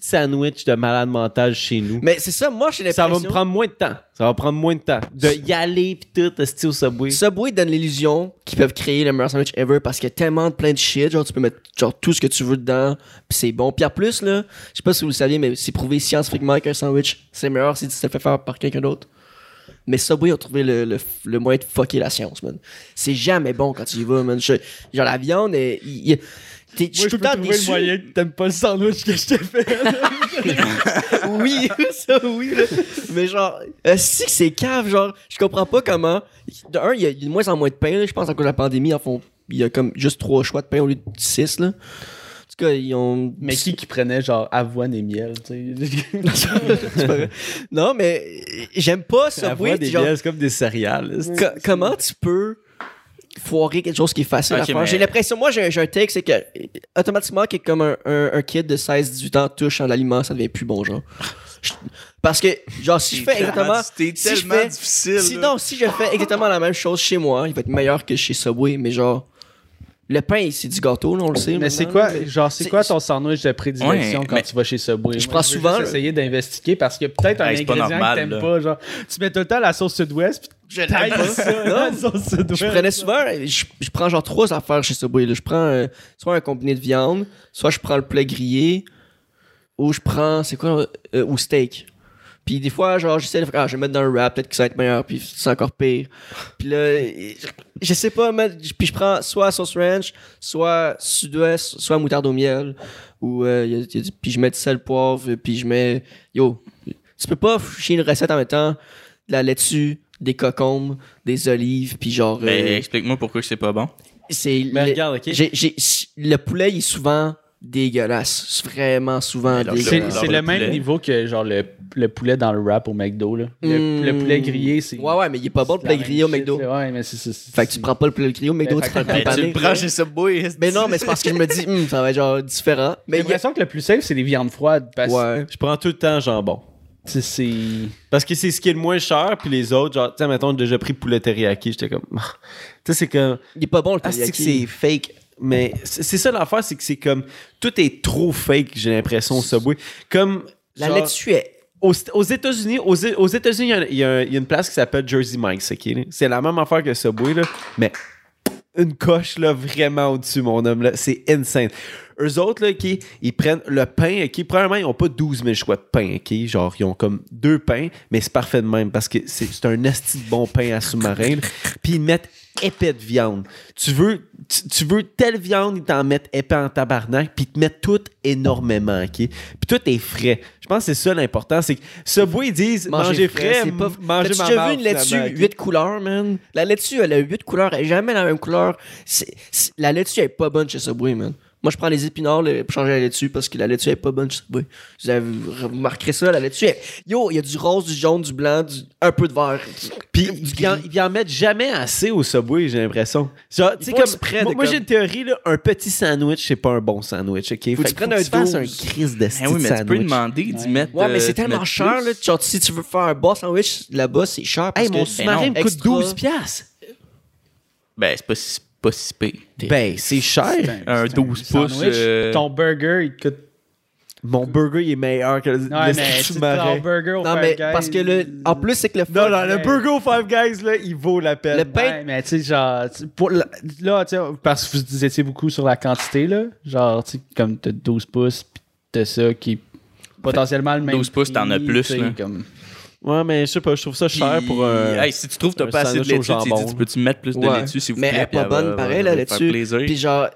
sandwich de malade mental chez nous? Mais c'est ça, moi, j'ai ça l'impression... va me prendre moins de temps. Ça va prendre moins de temps. De y aller pis tout, hostie au Subway. Subway donne l'illusion qu'ils peuvent créer le meilleur sandwich ever parce qu'il y a tellement de plein de shit. Genre, tu peux mettre genre tout ce que tu veux dedans, puis c'est bon. Puis en plus, là, je sais pas si vous le saviez, mais c'est prouvé scientifiquement qu'un sandwich, c'est meilleur si tu te fais faire par quelqu'un d'autre. Mais Subway a trouvé le, le, le moyen de fucker la science, man. C'est jamais bon quand tu y vas, man. Je- genre, la viande, est- il- il- t'es- je suis tout le temps déçu. que t'aimes pas le sandwich que je t'ai fait. oui, ça oui. là. Mais genre, euh, si que c'est cave, genre, je comprends pas comment. De un, il y, a- de moins en moins de pain, là, je pense à cause de la pandémie, en fond, il y a comme juste trois choix de pain au lieu de six, là. En tout cas, ils ont. Mais qui qui prenait genre avoine et miel, tu sais? Non, mais j'aime pas Ça des genre, bières, c'est comme des céréales. comment tu peux foirer quelque chose qui est facile à faire? mais- J'ai l'impression, moi, j'ai j'ai un take, c'est que automatiquement, que comme un, un, un kid de 16-18 ans touche à l'aliment, ça devient plus bon, genre. Je- Parce que, genre, si je fais exactement. C'était si je tellement fais- difficile. Si, là. non, si je fais exactement la même chose chez moi, il va être meilleur que chez Subway, mais genre. Le pain, c'est du gâteau, là, on le sait. Mais c'est quoi, mais- genre, c'est c'est- quoi ton sandwich de prédilection Ouais, quand tu vas chez Subway? Je prends souvent essayer d'investiguer parce que peut-être un Hey, c'est pas ingrédient normal, que t'aimes là. pas, genre, tu mets tout le temps la sauce sud-ouest, puis Je l'aime pas. ça, Non. la sauce sud-ouest. Je prenais souvent, je, je prends genre trois affaires chez Subway. Là. Je prends euh, soit un combiné de viande, soit je prends le poulet grillé, ou je prends, c'est quoi, euh, ou steak. Puis des fois, genre, j'essaie de faire, ah, je vais mettre dans le wrap, peut-être que ça va être meilleur, puis c'est encore pire. Puis là, je, sais pas, mais- puis je prends soit sauce ranch, soit sud-ouest, soit moutarde au miel, ou, euh, y a- y a du- puis je mets du sel, poivre, puis je mets, yo, tu peux pas chier une recette en mettant de la laitue, des cocombes, des olives, puis genre... Mais euh, explique-moi pourquoi c'est pas bon. c'est Mais le, regarde, ok. j'ai- j'ai- le poulet il est souvent dégueulasse. Vraiment souvent Alors, C'est, dégueulasse. C'est le le même poulet. niveau que genre le, le poulet dans le wrap au McDo. Là. Le, Hmm. le poulet grillé, c'est. Ouais, ouais, mais il est pas bon le c'est poulet la grillé au même McDo. shit, là. Ouais, mais c'est, c'est, c'est- Fait que tu prends pas le poulet grillé au McDo, Mais tu fait prends que- le Ben, tu pané. le prends chez Subway. Mais non, mais c'est parce que je me dis, Hum, ça va être genre différent. J'ai Mais il y a- l'impression que le plus safe, c'est les viandes froides. Parce Ouais. Je prends tout le temps jambon. C'est. Parce que c'est ce qui est le moins cher, puis les autres, genre, tu sais, mettons, j'ai déjà pris poulet teriyaki, j'étais comme. tu sais, c'est comme. Il est pas bon le Ah, teriyaki. c'est fake. Mais c'est ça l'affaire, c'est que c'est comme. Tout est trop fake, j'ai l'impression, au Subway. Comme. La genre, laitue est. Aux, aux États-Unis, aux, aux États-Unis, il y a- y, y une place qui s'appelle Jersey Mike's, ok? C'est la même affaire que Subway, là, mais une coche là, vraiment au-dessus, mon homme. là. C'est insane. Eux autres, là, ils prennent le pain. OK, premièrement, ils n'ont pas 12 000 choix de pain. OK, genre, ils ont comme deux pains, mais c'est parfait de même parce que c'est c'est un esti de bon pain à sous-marin. Puis ils mettent épais de viande. Tu veux, tu, tu veux telle viande, ils t'en mettent épais en tabarnak, puis ils te mettent tout énormément, OK? Puis tout est frais. Je pense que c'est ça l'important, c'est que Subway, ils disent manger, frais, c'est pas. manger ma déjà vu une laitue finalement, OK? 8 couleurs, man? La laitue, elle a 8 couleurs, elle est jamais la même couleur. C'est- c'est- la laitue, elle est pas bonne chez Subway, man. Moi, je prends les épinards là, pour changer la laitue parce que la laitue, est pas bonne Subway. Vous avez remarqué ça, la laitue, Yo, il y a du rose, du jaune, du blanc, du- un peu de vert. Puis ils en, ils en mettent jamais assez au Subway, j'ai l'impression. Genre, tu sais, font comme. exprès de Moi, moi, comme- j'ai une théorie, là, un petit sandwich, c'est pas un bon sandwich, OK? Faut que tu prennes un fasses un 12. crise de Eh oui, mais tu peux sandwich. demander d'y mettre. Ouais, mais euh, c'est d'y tellement mettre cher, plus. là. Genre, si tu veux faire un bon sandwich là-bas, c'est cher. Parce Hey, mon que, sous-marin me coûte extra. 12 piastres. Ben, c'est pas si, pas si pire. Ben, c'est cher. Un C'est 12 pouces, euh, Ton burger, il te coûte. Mon burger, il est meilleur que le, Ouais, mais burger au Non, Five mais Guys, parce que le. En plus, c'est que le. Non, non, le burger au Five Guys, là, il vaut la peine. Le pain- Ouais, mais tu sais, genre, tu- pour la- là, tu sais, parce que vous étiez beaucoup sur la quantité, là. Genre, tu sais, comme t'as 12 pouces, pis t'as ça qui est potentiellement le même. 12 pouces, t'en as plus, là. Comme... Ouais, mais je sais pas, je trouve ça cher Puis, pour un. Hey, si tu trouves que t'as pas assez de laitue, tu dis, tu peux-tu mettre plus de Ouais. laitue, s'il vous Mais plaît? elle est pas bonne, pareil, la laitue. Puis genre,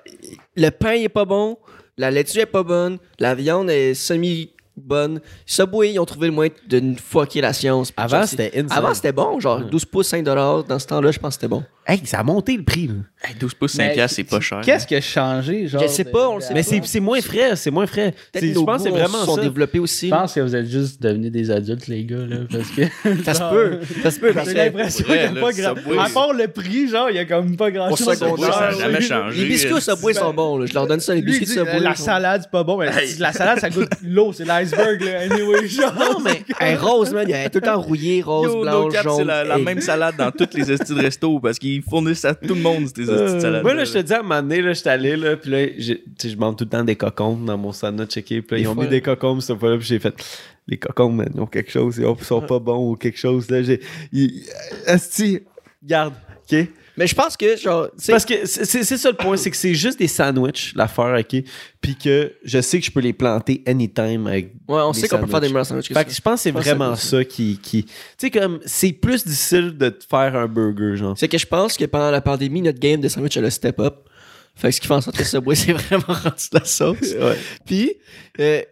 le pain, il est pas bon. La laitue est pas bonne. La viande est semi bonne. Subway, ils ont trouvé le moyen de nous fucker la science. Avant, c'était insane. Avant, c'était bon. Genre, 12 pouces, 5 Dans ce temps-là, je pense que c'était bon. Hey, ça a monté le prix, là. Hey, 12 pouces, 5 Mais piastres, c'est pas cher. Qu'est-ce qui a changé, genre? Je sais pas, on le sait Mais pas. c'est c'est moins frais, c'est moins frais. Je pense que c'est vraiment sont ça. développés aussi. Je pense que vous êtes juste devenus des adultes, les gars, là, parce que... Ça se peut. Ça se peut. parce J'ai que- l'impression qu'il n'y a là, pas le grand... À part le prix, genre, il y a comme pas grand Au chose. secondaire, ça a ouais. jamais changé. Les biscuits au Subway sont bons. Je leur donne ça, les biscuits Subway. la salade, c'est pas bon. Mais la salade, ça goûte l'eau, c'est l'iceberg, là. Anyway, genre. Non, mais rose, man. Elle est tout le temps rouillée, rose, Yo, blanche, cap, c'est jaune. la, la Hey. même salade dans toutes les estis de resto parce qu'ils fournissent à tout le monde ces estis de salade. Moi, là, je te dis, à un moment donné, là, j'étais allé, là, puis là, j'ai- tu sais, je mange tout le temps des cocombes dans mon sandwich, OK? Puis là, ils ont mis des cocombes cette fois-là, puis j'ai fait, les cocombes, man, ils ont quelque chose, ils sont pas bons ou quelque chose, là. J'ai. Asti, garde, OK? Mais je pense que, genre, Parce que c'est ça le point, c'est que c'est juste des sandwichs, l'affaire, OK? Puis que je sais que je peux les planter anytime avec. ouais, on sait qu'on peut faire des meilleurs sandwichs Fait que je pense que c'est vraiment ça qui. qui... Tu sais, comme, c'est plus difficile de te faire un burger, genre. C'est que je pense que pendant la pandémie, notre game de sandwich, elle a step up. Fait que ce qui fait en sorte que Subway, c'est vraiment rendu de la sauce. Puis, euh,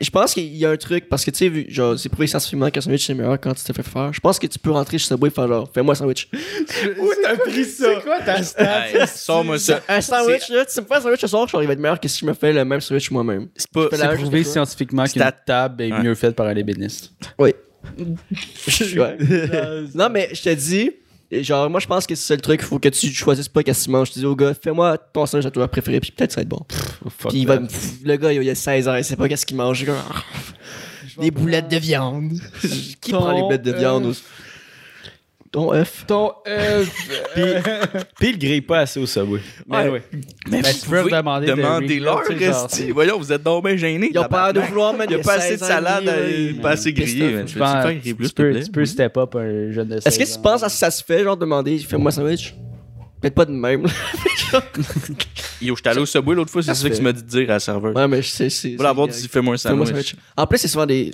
je pense qu'il y a un truc, parce que tu sais, vu- genre, c'est prouvé scientifiquement qu'un sandwich c'est meilleur quand tu te fais faire. Je pense que tu peux rentrer chez Subway et faire genre, fais-moi un sandwich. Où t'as pris ça? C'est quoi ta stat? Sors-moi ça. Un sandwich, là, tu me fais un sandwich ce soir, genre, il va être meilleur que si je me fais le même sandwich moi-même. C'est pas. C'est prouvé scientifiquement qu'une table est mieux faite par un ébéniste. Oui. Ouais. non, mais je te dis, genre, moi, je pense que c'est ça le truc. Il faut que tu choisisses pas qu'est-ce que tu manges. Je te dis au gars, fais-moi ton sandwich à toi préféré, puis peut-être ça va être bon. Fuck Puis il va pff, le gars, il a 16 ans, il sait pas qu'est-ce qu'il mange. Des boulettes de viande. Qui prend les boulettes de viande? euh, Ton œuf. Ton œuf. Puis il grille pas assez au Subway. Mais Ouais. ouais. Mais Ben, tu peux demander de Demandez-leur, resti. Voyons, vous êtes donc bien gênés. Ils ont peur de vouloir, man. Il y a pas assez de 16 ans et salade, euh, pas assez il- grillé. man. Tu peux, plaît? tu peux step up un jeune de Est-ce que 16 tu penses à ça se fait, genre, demander, fais-moi un sandwich? Peut-être pas de même. Yo, j'étais allé au Subway l'autre fois, c'est Ça que tu m'as dit de dire à la serveuse. ouais, mais je sais, c'est. Voilà, avoir c'est- dit fais-moi un sandwich. En plus, c'est souvent des.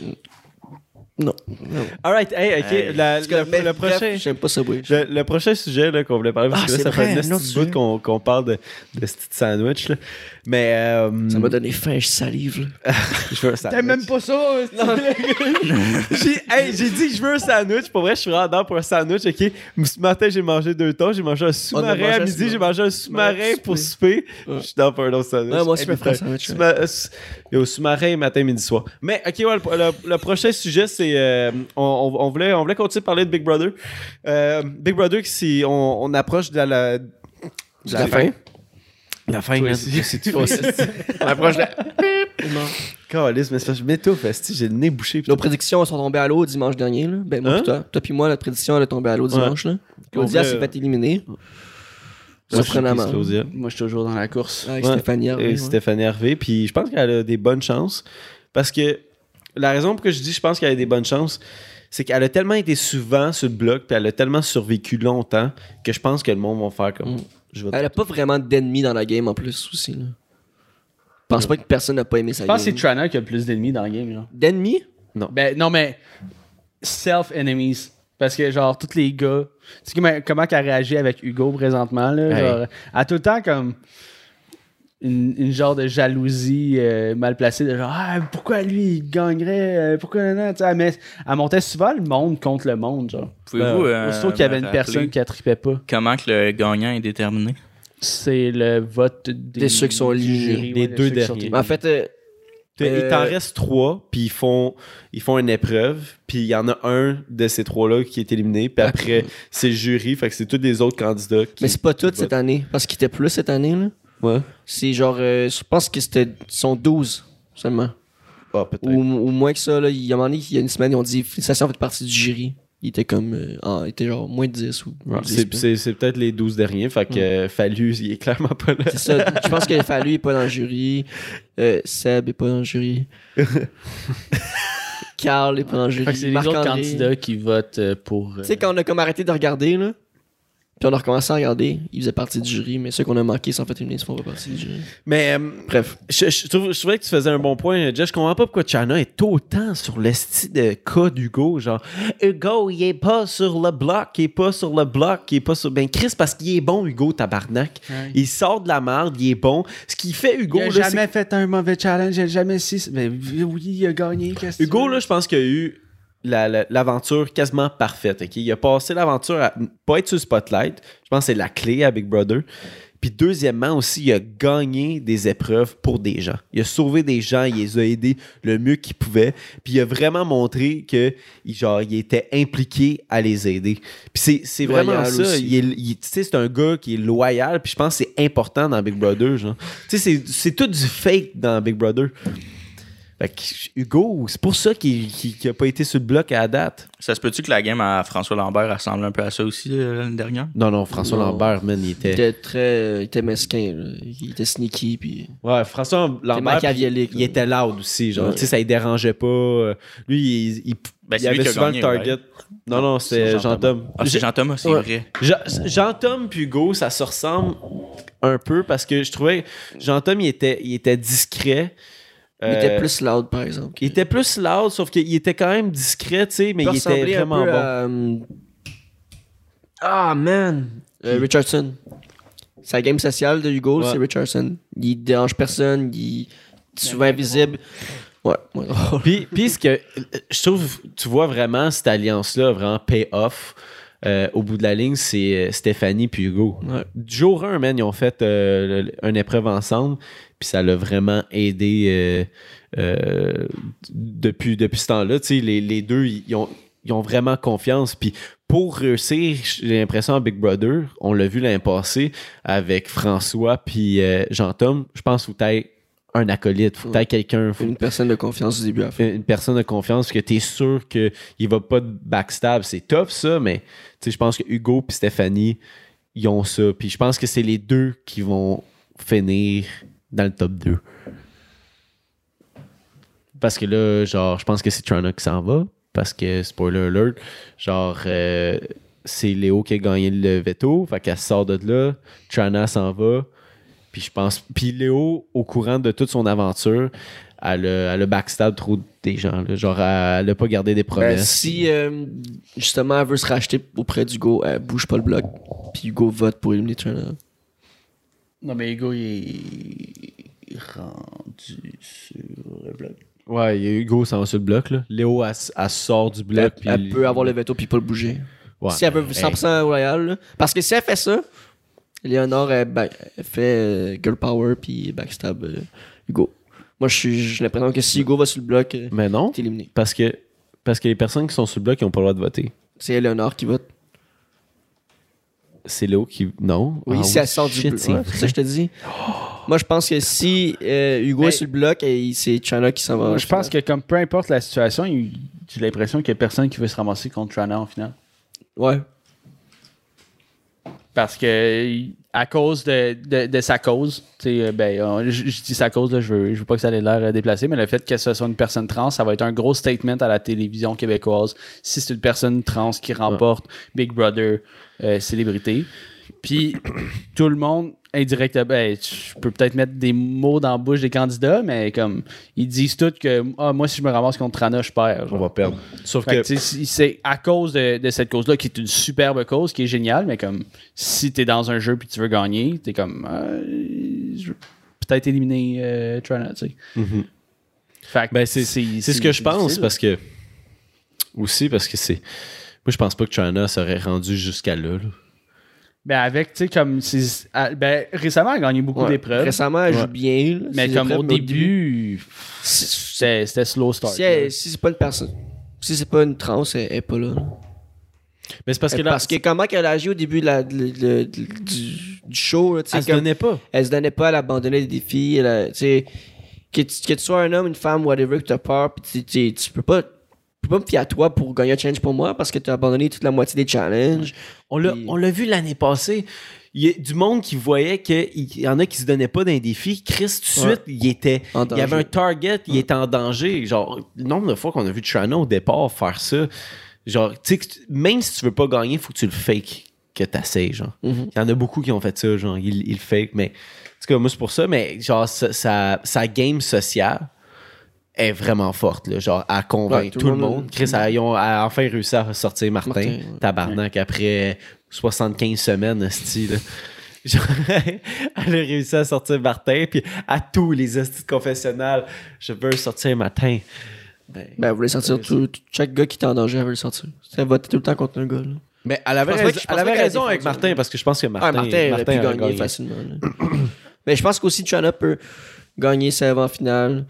Non. non. Alright, hey, ok. Hey. la- Parce que, le, le bref, prochain. J'aime pas Subway. Le, le prochain sujet là, qu'on voulait parler, parce Ah, que là, c'est ça fait vrai, un un sujet. qu'on qu'on parle de, de ce petit sandwich. Là. Mais. Euh, Ça m'a donné faim, je salive. Là. je veux un sandwich. T'aimes même pas ça? J'ai hey, j'ai dit je veux un sandwich. Pour vrai, je suis vraiment dans pour un sandwich. ok? Ce matin, j'ai mangé deux temps. J'ai mangé un sous-marin mangé à midi. J'ai mangé un sous-marin Ouais, pour souper. Ouais. Je suis dans pour un autre sandwich. Ouais, moi aussi, je un sandwich, sous-marin, matin, midi, soir. Mais, ok, ouais, le, le- le prochain sujet, c'est. Euh, on, voulait, on voulait continuer de parler de Big Brother. Euh, Big Brother, c'est- on, on approche de la. de La fin. La fin. C'est tout. On approche de la. Calice, mais je m'étouffe, j'ai le nez bouché. Nos prédictions sont tombées à l'eau dimanche dernier. Là. Ben, moi, Hein? pis toi. Toi, puis moi, notre prédiction, elle est tombée à l'eau dimanche. Là. Claudia s'est fait éliminer. Moi, je suis Surprenamment. Moi, je suis toujours dans la course. Avec Ouais. Stéphanie Et Harvey, ouais. Stéphanie Hervé. Puis je pense qu'elle a des bonnes chances. Parce que la raison pour que je dis je pense qu'elle a des bonnes chances, c'est qu'elle a tellement été souvent sur le bloc, puis elle a tellement survécu longtemps que je pense que le monde va faire comme. Je vais Elle a pas vraiment d'ennemis dans la game en plus aussi. Là. Je pense pas que personne n'a pas aimé sa Je pense que c'est game. Trana qui a le plus d'ennemis dans le game. Genre. D'ennemis? Ben, non, mais self-enemies. Parce que, genre, tous les gars. Tu sais comment, comment qu'elle réagit avec Hugo présentement, là? Hey. Genre, elle a tout le temps comme. Une, une genre de jalousie euh, mal placée de genre ah, pourquoi lui il gagnerait euh, pourquoi non, non, tu sais, elle, met- elle montait souvent le monde contre le monde genre Pouvez-vous. euh, aussitôt qu'il y avait une personne qui attripait pas Comment que le gagnant est déterminé? C'est le vote des, Des ceux qui sont du éliminés. jury, Les des deux derniers. Mais En fait, euh, Il Euh, t'en reste trois, puis ils font, ils font une épreuve, puis il y en a un de ces trois-là qui est éliminé, puis après, c'est le jury, fait que c'est tous les autres candidats qui. mais c'est pas tout cette année. Parce qu'il était plus cette année. là. Ouais. C'est genre, euh, je pense que c'était ils sont 12 seulement. Ah, peut-être. Ou, ou moins que ça. Là. Il y a un moment donné, il y a une semaine, ils ont dit Félicitations, fait partie du jury. Il était comme. euh, ah, il était genre moins de 10 ou. Ouais, 10, c'est, c'est, c'est peut-être les 12 derniers, fait que euh, Fallu, il est clairement pas là. C'est ça. Je pense que Fallu est pas dans le jury. Euh, Seb est pas dans le jury. Carl est pas dans le jury. Fait que c'est les autres Marc-André. candidats qui votent euh, pour euh, Tu sais, quand on a comme arrêté de regarder, là, puis on a recommencé à regarder, ils faisaient partie du jury, mais ceux qu'on a manqués sont fait éliminer, ils font pas partie du jury. Mais euh, Bref. je, je, trouve- je trouvais que tu faisais un bon point, Jess. Je comprends pas pourquoi Chana est autant sur le style de cas d'Hugo. Genre, Hugo, il est pas sur le bloc, il est pas sur le bloc, il est pas sur. Ben, Chris, parce qu'il est bon, Hugo, tabarnak. Ouais. Il sort de la merde, il est bon. Ce qui fait Hugo, Il a là, c'est jamais fait un mauvais challenge, il a jamais si. Mais oui, il a gagné. qu'est-ce que tu Hugo, là, je pense qu'il a eu la- la- l'aventure quasiment parfaite. Il a passé l'aventure à pas être sur le spotlight. Je pense que c'est la clé à Big Brother. Puis deuxièmement aussi, il a gagné des épreuves pour des gens. Il a sauvé des gens, il les a aidés le mieux qu'il pouvait. Puis il a vraiment montré que il- genre, il était impliqué à les aider. Puis c'est, vraiment ça. aussi. Il il- c'est un gars qui est loyal. Puis je pense que c'est important dans Big Brother. Genre. Tu sais, c'est, c'est tout du fake dans Big Brother. Fait que Hugo, c'est pour ça qu'il n'a pas été sur le bloc à la date. Ça se peut-tu que la game à François Lambert ressemble un peu à ça aussi euh, l'année dernière? Non, non, François Non. Lambert, man, il Il était. était très. il était mesquin, là. Il était sneaky, puis. Ouais, François Lambert. machiavélique, Il là. était loud aussi, genre. Ouais. Tu sais, ça ne dérangeait pas. Lui, il, il, Ben, il c'est lui avait qui a souvent gagné, le target. Non, non, c'était C'est Jean-Tom. Ah, c'est Jean-Thomas, c'est Ouais. vrai. Jean- Jean-Tom puis Hugo, ça se ressemble un peu parce que je trouvais Jean-Tom, il était, il était discret. Il était Euh, plus loud, par exemple. Il était plus loud, sauf qu'il était quand même discret, tu sais, mais il était un vraiment peu bon. à, euh, Ah, man! Euh, Richardson. Sa game sociale de Hugo, Ouais. c'est Richardson. Il dérange personne, il est souvent invisible. Ouais, ouais. Puis, puis ce que je trouve, tu vois vraiment cette alliance-là vraiment pay off. euh, au bout de la ligne, c'est Stéphanie puis Hugo. Ouais. Du jour 1, man, ils ont fait euh, le- une épreuve ensemble, puis ça l'a vraiment aidé euh, euh, depuis, depuis ce temps-là. Tu les, les deux, ils ont, ils ont vraiment confiance. Puis pour réussir, j'ai l'impression à Big Brother, on l'a vu l'année passée avec François puis euh, Jean-Tom, je pense qu'il faut que t'aies un acolyte, faut que t'aies quelqu'un, faut Une personne de confiance du début à la fin. une personne de confiance que tu es sûr qu'il va pas te backstab. C'est top ça, mais tu je pense que Hugo et Stéphanie, ils ont ça. Puis je pense que c'est les deux qui vont finir dans le top 2. Parce que là, genre, je pense que c'est Trana qui s'en va. Parce que, spoiler alert, genre, euh, c'est Léo qui a gagné le veto. Fait qu'elle sort de là. Trana s'en va. Puis je pense. Puis Léo, au courant de toute son aventure, elle a, elle a backstab trop des gens. là. Genre, elle, elle a pas gardé des Ben, promesses. si euh, justement elle veut se racheter auprès d'Hugo, elle bouge pas le bloc. Puis Hugo vote pour éliminer Turner. Non, mais Hugo, il est rendu sur le bloc. Ouais, il y a Hugo s'en va sur le bloc. Là. Léo, elle, sort du bloc. Elle, puis elle peut avoir le veto puis pas le bouger. Ouais. Si elle veut Hey. 100% royal. là. Parce que si elle fait ça, Léonore elle, elle fait euh, girl power puis backstab euh, Hugo. Moi, je suis- j'ai l'impression que si Hugo va sur le bloc, euh, Mais non, t'es éliminé. parce que, parce que les personnes qui sont sur le bloc, ils n'ont pas le droit de voter. C'est Eleonore qui vote. C'est Léo qui. Non? Oui, Ah si elle sort du bloc. c'est Ouais, c'est ça que je te dis. Moi, je pense que si euh, Hugo Mais- est sur le bloc, et c'est Chana qui s'en va. Je pense que comme peu importe la situation, j'ai l'impression qu'il y a personne qui veut se ramasser contre Trana en finale. Ouais. Parce que à cause de, de, de sa cause, tu sais, euh, ben, je, je dis sa cause, là, je, veux, je veux pas que ça ait l'air euh, déplacé, mais le fait que ce soit une personne trans, ça va être un gros statement à la télévision québécoise si c'est une personne trans qui remporte Big Brother euh, célébrité. Puis tout le monde, indirectement, ben, je peux peut-être mettre des mots dans la bouche des candidats, mais comme ils disent tous que ah, moi, si je me ramasse contre Trana, je perds. On va perdre. Sauf Fait que. tu c'est à cause de, de cette cause-là, qui est une superbe cause, qui est géniale, mais comme si t'es dans un jeu puis tu veux gagner, t'es comme euh, je veux peut-être éliminer euh, Trana, tu sais. Fait Ben, c'est c'est ce que je pense parce que. Aussi parce que c'est. Moi, je pense pas que China serait rendu jusqu'à là. là. Ben, avec, tu sais, comme. Ben, récemment, elle a gagné beaucoup Ouais. d'épreuves. Récemment, elle Ouais. joue bien. là. Mais comme épreuves, au mais début, c'était slow start. Si, là. elle- si c'est pas une personne. Si c'est pas une trans, elle, elle est pas là. Mais c'est parce que là. Parce que comment qu'elle a agi au début de la- de- de- de- du, du show, là, tu sais, elle se comme- donnait pas. elle se donnait pas, elle abandonnait les défis. Elle, que, tu, que tu sois un homme, une femme, whatever, que tu as peur, puis tu, tu, tu peux pas. Tu peux pas me fier à toi pour gagner un challenge pour moi parce que tu as abandonné toute la moitié des challenges. On l'a, Puis- on l'a vu l'année passée. Il y a du monde qui voyait qu'il y en a qui se donnaient pas d'un défi. Chris, tout de Ouais. suite, il était. Il y avait un target, il était en danger. Genre, le nombre de fois qu'on a vu Trana au départ faire ça. Genre, tu sais, même si tu veux pas gagner, il faut que tu le fakes, que tu genre. Il Mhm. y en a beaucoup qui ont fait ça, genre, ils, ils le fake, mais. En tout cas, moi, c'est pour ça, mais genre, sa, sa, sa game sociale est vraiment forte, là, genre, à convaincre Ouais, tout, le monde. Chris, elle- ils ont a enfin réussi à sortir Martin, Martin, ouais. tabarnak, après 75 semaines. Genre, elle a réussi à sortir Martin, puis à tous les estis de confessionnal, je veux sortir Martin. Ben, Ben, vous voulez sortir tout, tout- chaque gars qui est en danger, elle veut le sortir. Elle vote tout le temps contre un gars. Là. mais elle avait raison, elle avait a raison avec Martin, parce que je pense que Martin, Ah, Martin, pu gagner gagné. facilement. là. Mais je pense qu'aussi Chana peut gagner sa avant-finale.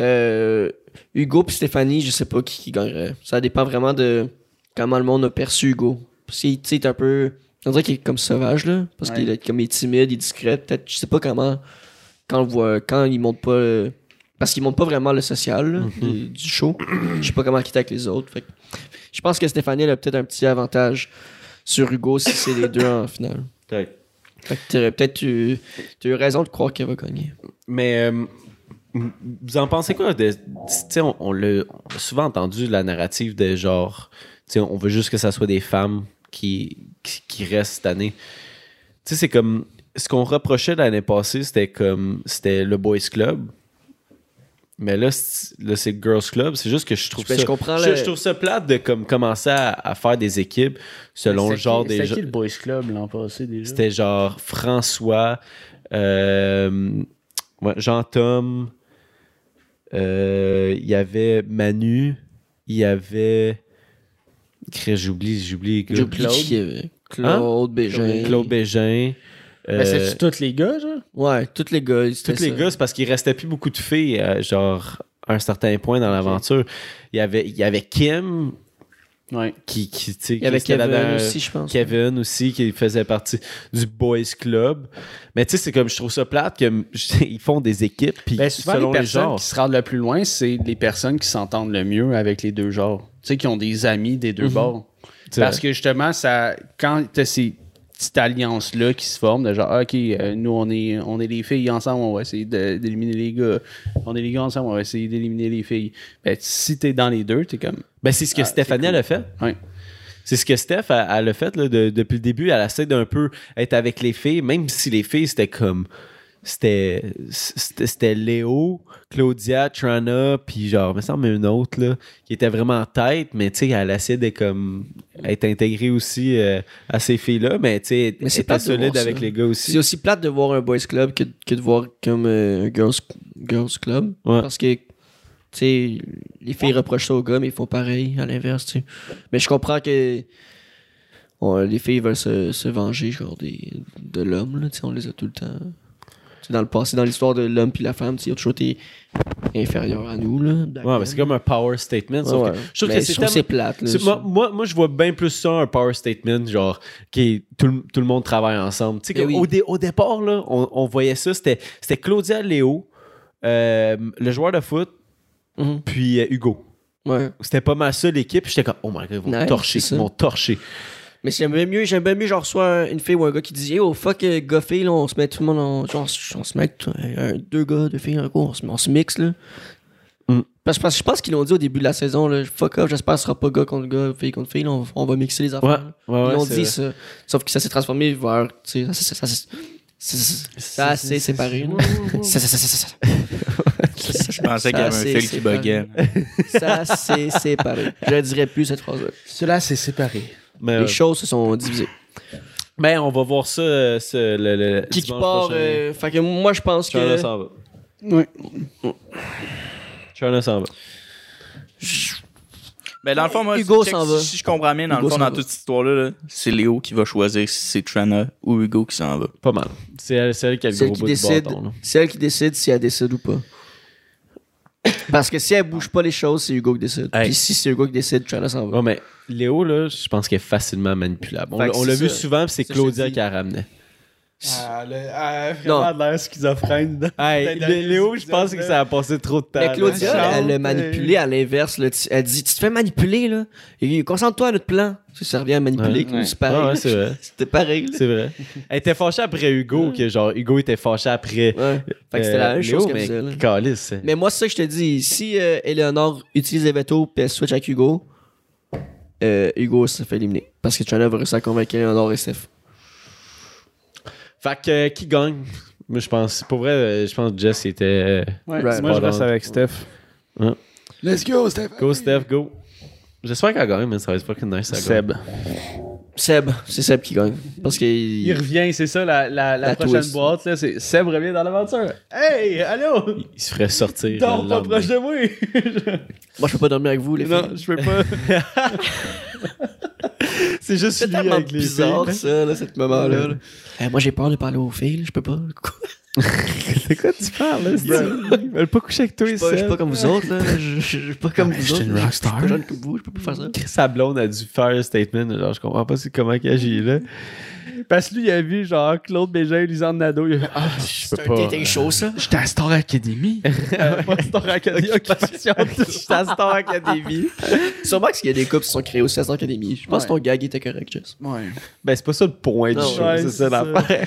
Euh, Hugo puis Stéphanie, je sais pas qui, qui gagnerait. Ça dépend vraiment de comment le monde a perçu Hugo. Parce qu'il tu un peu. On dirait qu'il est comme sauvage, là. Parce Ouais. qu'il est comme il est timide, il est discret. Peut-être, je sais pas comment. Quand, on voit, quand il monte pas. euh, parce qu'il monte pas vraiment le social là, du, du show. Je sais pas comment il est avec les autres. Fait que je pense que Stéphanie elle a peut-être un petit avantage sur Hugo si c'est les deux en finale. Peut-être. Fait que t'aurais peut-être eu, t'as eu raison de croire qu'elle va gagner. Mais euh, vous en pensez quoi de, tu sais, on, on l'a on a souvent entendu la narrative de genre, tu sais, on veut juste que ça soit des femmes qui, qui, qui restent cette année. Tu sais, c'est comme, ce qu'on reprochait l'année passée, c'était comme, c'était le Boys Club. Mais là, c'est- là, c'est Girls Club. C'est juste que je trouve Ben, ça. je comprends je, le- je trouve ça plate de comme commencer à, à faire des équipes selon le genre qui- des C'était qui le Boys Club l'an passé déjà? C'était genre François, euh, ouais, Jean-Tom, euh, il y avait Manu, il y avait. J'oublie, j'oublie. Claude. y avait. Claude Bégin. Claude Bégin. Ben, euh, c'est-tu tous les gars, genre? Ouais, tous les gars. tous les ça. gars, c'est parce qu'il restait plus beaucoup de filles, euh, genre, à un certain point dans l'aventure. Il y avait, il y avait Kim, Ouais. qui, qui, tu sais, Il y avait Kevin aussi, je pense. Kevin aussi, qui faisait partie du Boys Club. Mais tu sais, c'est comme, je trouve ça plate qu'ils font des équipes, puis Ben, souvent, selon les les, personnes genres. qui se rendent le plus loin, c'est les personnes qui s'entendent le mieux avec les deux genres. Tu sais, qui ont des amis des deux bords. C'est Parce que justement, ça, quand tu as ces petites alliances-là qui se forment, de genre, OK, euh, nous, on est, on est les filles ensemble, on va essayer d'éliminer les gars. On est les gars ensemble, on va essayer d'éliminer les filles. Ben, si t'es dans les deux, t'es comme. Ben, c'est ce que Ah, Stéphanie elle a fait. Ouais. C'est ce que Steph a, elle a fait là, de- depuis le début. Elle essaie d'un peu être avec les filles, même si les filles, c'était comme. C'était c'était Léo, Claudia, Trana, puis genre, il me semble une autre là, qui était vraiment en tête, mais tu sais, elle essayait de comme être intégrée aussi euh, à ces filles-là, mais tu sais, elle c'est était de solide avec ça. les gars aussi. C'est aussi plate de voir un boys club que, que de voir comme euh, un girls, girls club. Ouais. Parce que, tu sais, les filles reprochent ça aux gars, mais ils font pareil à l'inverse, tu sais. Mais je comprends que les filles veulent se, se venger, genre, des, de l'homme, là, tu sais, on les a tout le temps. Dans le passé, dans l'histoire de l'homme puis la femme, tu sais, ils ont toujours été inférieurs à nous, là. Ouais, mais c'est comme un power statement. sauf Ouais, que je trouve Mais que c'est tellement- plate, là. Moi, moi, moi, je vois bien plus ça, un power statement, genre, qui tout, le- tout le monde travaille ensemble. Tu sais, oui. au, dé- au départ, là, on, on voyait ça, c'était c'était Claudia Léo, euh, le joueur de foot, Mhm. puis euh, Hugo. Ouais. C'était pas mal ça l'équipe. J'étais comme, oh my god, ils vont Ouais, torcher, ils vont torcher. Mais j'aimerais mieux, j'aimerais mieux, genre, soit un- une fille ou un gars qui dit, oh fuck, euh, gars, fille, là, on se met tout le monde en. Genre, on se met euh, deux gars, deux filles, un gars, on se, on se mixe, là. Mm. Parce, parce que je pense qu'ils l'ont dit au début de la saison, là, fuck off, j'espère que ce sera pas gars contre gars, fille contre fille, là, on, on va mixer les Ouais, affaires. ouais, Ils l'ont dit ça. Sauf que ça s'est transformé vers, tu sais, ça, ça, ça, ça, ça, ça, c'est séparé. Ça, ça, ça, ça, ça. Je pensais qu'il y avait un fil qui buguait. Ça, c'est séparé. Je ne dirais plus cette phrase-là. Cela, c'est séparé. Mais, Les euh, choses se sont divisées. ben, on va voir ça euh, ce- le, le Qui part, euh, fait que moi, je pense China que. s'en va. Oui. China s'en va. Ben, dans le fond, moi, Hugo s'en va. si je comprends bien, dans Hugo le fond, s'en dans va. toute cette histoire-là, là, c'est Léo qui va choisir si c'est Trana ou Hugo qui s'en va. Pas mal. C'est elle, c'est elle qui a le C'est elle gros qui bout du décide. bâton. là. C'est elle qui décide si elle décide ou pas. Parce que si elle bouge pas les choses, c'est Hugo qui décide. Hey. Puis si c'est Hugo qui décide, China s'en va. Ouais, mais Léo, là, je pense qu'elle est facilement manipulable. On, Fait l'a- on vu ça. souvent, puis c'est Ça, Claudia qui la ramenait. Ah, le, ah, vraiment de l'air schizophrène. Hey, Léo, je pense que ça a passé trop de temps. Mais. Claudia, elle l'a euh, manipulé à l'inverse. Elle dit Tu te fais manipuler, là. Et Concentre-toi à notre plan. Ça, ça revient à manipuler. Ouais. C'est pareil. Ouais, ouais, c'est vrai. C'était pareil. C'est vrai. Elle était fâchée après Hugo, que genre, Hugo était fâché après. Ouais. Fait que c'était la euh, même Léo, chose mais calice. Mais moi, c'est ça que je te dis. Si euh, Eleanor utilise les veto puis elle switch avec Hugo, euh, Hugo se fait éliminer. Parce que China va réussir à convaincre Eleanor et Steph. Fait que euh, qui gagne? Moi, je pense. Pour vrai, euh, je pense que Jess était. euh, Ouais, Right. moi, je reste avec Steph. Ouais. Let's go, Steph. Go, Steph, go. J'espère qu'elle gagne, mais ça va être fucking nice. ça gagne. Seb. Seb, c'est Seb qui gagne. Parce qu'il. Il revient, c'est ça, la, la, la La prochaine twist. boîte, là, c'est Seb revient dans l'aventure. Hey, allô? Il se ferait sortir. Dors pas proche de moi. Moi, je peux pas dormir avec vous, les non, filles. je peux pas. C'est juste C'est lui tellement avec les bizarre, filles. ça, là, cet moment-là. là. Euh, moi, j'ai peur de parler aux filles, je peux pas. De quoi tu parles, là? Ils veulent pas coucher avec toi, Je pas, je suis pas comme vous autres, là. Je je- je suis pas comme vous je autres. suis une Je suis pas jeune comme vous, je peux pas faire ça. Sa blonde a dû faire un statement. Genre, je comprends pas c'est comment qu'il agit là. Parce que lui, il a vu genre Claude Bégin Lisanne Nadeau. Il a fait Ah, je C'est peux un pas. dating show, ça. J'étais à Star Academy. Pas Star Academy, Occupation J'étais à Star Academy. Sûrement qu'il y a des couples qui sont créés aussi à Star Academy. Je pense que ton gag était correct, Jess. Ouais. Ben, c'est pas ça le point du show, c'est c'est ça ça. l'affaire.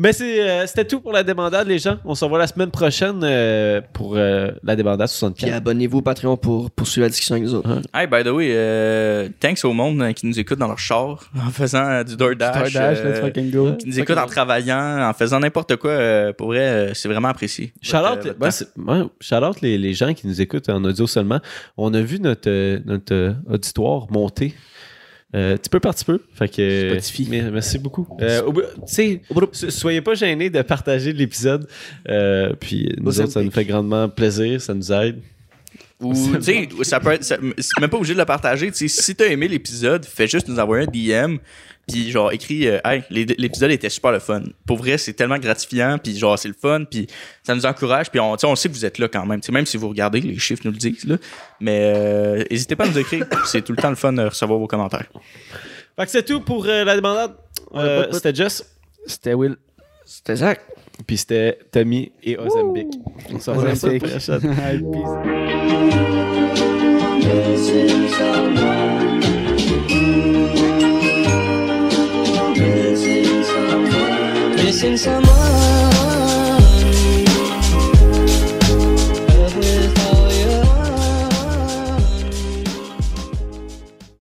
Mais euh, c'était tout pour la débandade, les gens. On se revoit la semaine prochaine euh, pour euh, la débandade Puis 64. abonnez-vous au Patreon pour poursuivre la discussion avec nous autres. Hey, by the way, euh, thanks au monde qui nous écoute dans leur char en faisant euh, du DoorDash. DoorDash, euh, let's fucking go. qui nous écoute en travaillant, en faisant n'importe quoi. euh, pour vrai, euh, c'est vraiment apprécié. Shout-out, euh, les, les gens qui nous écoutent en audio seulement. On a vu notre, euh, notre euh, auditoire monter. Euh, petit peu par petit peu. Fait que, Spotify. mais- merci beaucoup. Euh, tu so- soyez pas gênés de partager l'épisode. Euh, puis nous autres, ça nous fait grandement plaisir. Ça nous aide. Ou, tu sais, ça peut être. C'est même pas obligé de le partager. Tu sais, si t'as aimé l'épisode, fais juste nous envoyer un DM. Puis, genre, écris, euh, hey, l'é- l'épisode était super le fun. Pour vrai, c'est tellement gratifiant. Puis, genre, c'est le fun. Puis, ça nous encourage. Puis, on, on sait que vous êtes là quand même. Même si vous regardez, les chiffres nous le disent. Là. Mais, euh, n'hésitez pas à nous écrire. c'est tout le temps le fun de recevoir vos commentaires. Fait que c'est tout pour euh, la demandade. Euh, c'était Jess. C'était Will. C'était Zach. Puis c'était Tommy et Ozembic. On se revoit la semaine since I'm on